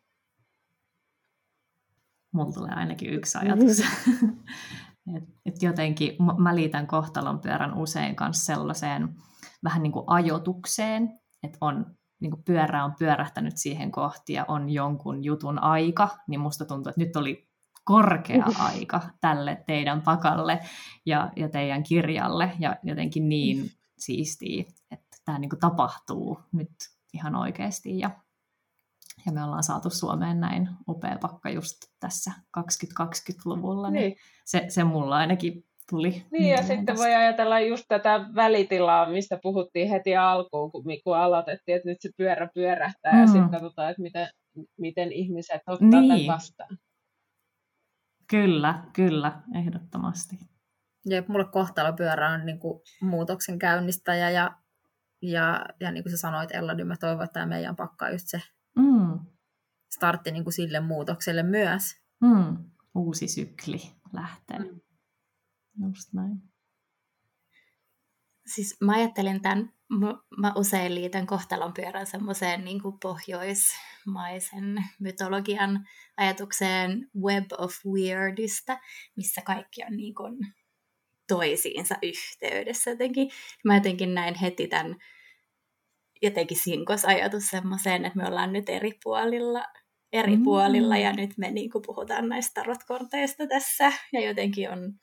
Mulla tulee ainakin yksi ajatus. Et, et jotenkin mä liitän kohtalon pyörän usein kanssa sellaiseen vähän niin kuin ajotukseen, että on niin kuin pyörä on pyörähtänyt siihen kohti ja on jonkun jutun aika, niin musta tuntuu, että nyt oli korkea aika tälle teidän pakalle ja, ja teidän kirjalle ja jotenkin niin siistiä, että tämä niin kuin tapahtuu nyt ihan oikeasti ja ja me ollaan saatu Suomeen näin upea pakka just tässä 2020-luvulla, niin, niin se, se mulla ainakin tuli. Niin, ja sitten tästä. voi ajatella just tätä välitilaa, mistä puhuttiin heti alkuun, kun, kun aloitettiin, että nyt se pyörä pyörähtää, mm. ja sitten katsotaan, että miten, miten ihmiset ottaa niin. tämän vastaan. Kyllä, kyllä, ehdottomasti. Ja mulle kohtalopyörä on niin kuin muutoksen käynnistäjä, ja, ja, ja niin kuin sä sanoit, Ella, niin mä toivon, että tämä meidän pakka just se mm. startti niin kuin sille muutokselle myös. Mm. Uusi sykli lähtee. Mm. Just näin. Siis mä ajattelin tämän, mä usein liitän kohtalon pyörän semmoiseen niin pohjoismaisen mytologian ajatukseen Web of Weirdista, missä kaikki on niin kuin toisiinsa yhteydessä jotenkin. Mä jotenkin näin heti tämän jotenkin sinkos ajatus semmoiseen, että me ollaan nyt eri puolilla, eri mm. puolilla ja nyt me niin kuin puhutaan näistä tarotkorteista tässä ja jotenkin on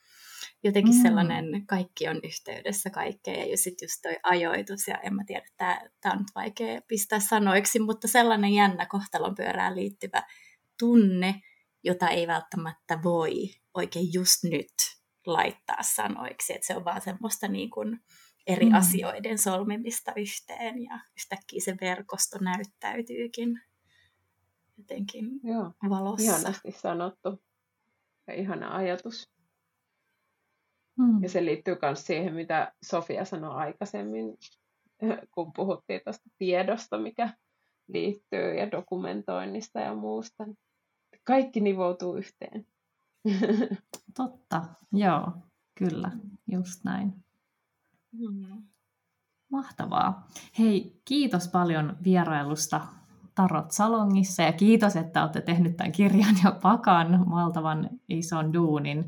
jotenkin mm. sellainen, kaikki on yhteydessä kaikkeen ja sitten just toi ajoitus ja en mä tiedä, tämä, on nyt vaikea pistää sanoiksi, mutta sellainen jännä kohtalon pyörään liittyvä tunne, jota ei välttämättä voi oikein just nyt laittaa sanoiksi, että se on vaan semmoista niin kuin, eri mm. asioiden solmimista yhteen ja yhtäkkiä se verkosto näyttäytyykin jotenkin Joo, valossa. Ihanasti sanottu ja ihana ajatus. Mm. Ja se liittyy myös siihen, mitä Sofia sanoi aikaisemmin, kun puhuttiin tuosta tiedosta, mikä liittyy ja dokumentoinnista ja muusta. Kaikki nivoutuu yhteen. Totta, joo, kyllä, just näin. Mm. Mahtavaa. Hei, kiitos paljon vierailusta Tarot Salongissa ja kiitos, että olette tehnyt tämän kirjan ja pakan valtavan ison duunin.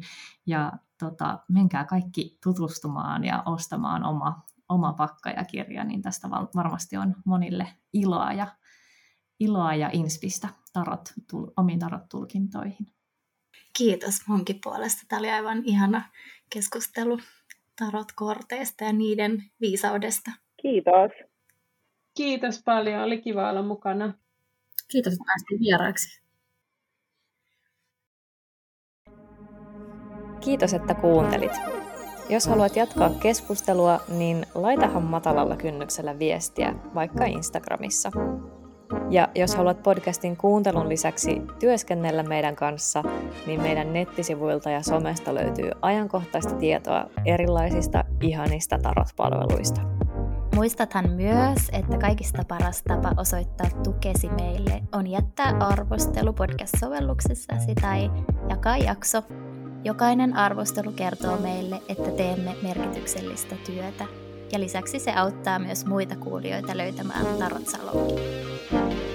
Ja tota, menkää kaikki tutustumaan ja ostamaan oma, oma pakka ja kirja, niin tästä varmasti on monille iloa ja, iloa ja inspistä tarot, tul, omiin tarot-tulkintoihin. Kiitos munkin puolesta. Tämä oli aivan ihana keskustelu tarotkorteista ja niiden viisaudesta. Kiitos. Kiitos paljon. Oli kiva olla mukana. Kiitos, että päästiin vieraaksi. Kiitos, että kuuntelit. Jos haluat jatkaa keskustelua, niin laitahan matalalla kynnyksellä viestiä vaikka Instagramissa. Ja jos haluat podcastin kuuntelun lisäksi työskennellä meidän kanssa, niin meidän nettisivuilta ja somesta löytyy ajankohtaista tietoa erilaisista ihanista tarot-palveluista. Muistathan myös, että kaikista paras tapa osoittaa tukesi meille on jättää arvostelu podcast-sovelluksessasi tai jakaa jakso. Jokainen arvostelu kertoo meille, että teemme merkityksellistä työtä ja lisäksi se auttaa myös muita kuulijoita löytämään Tarot Salonkin.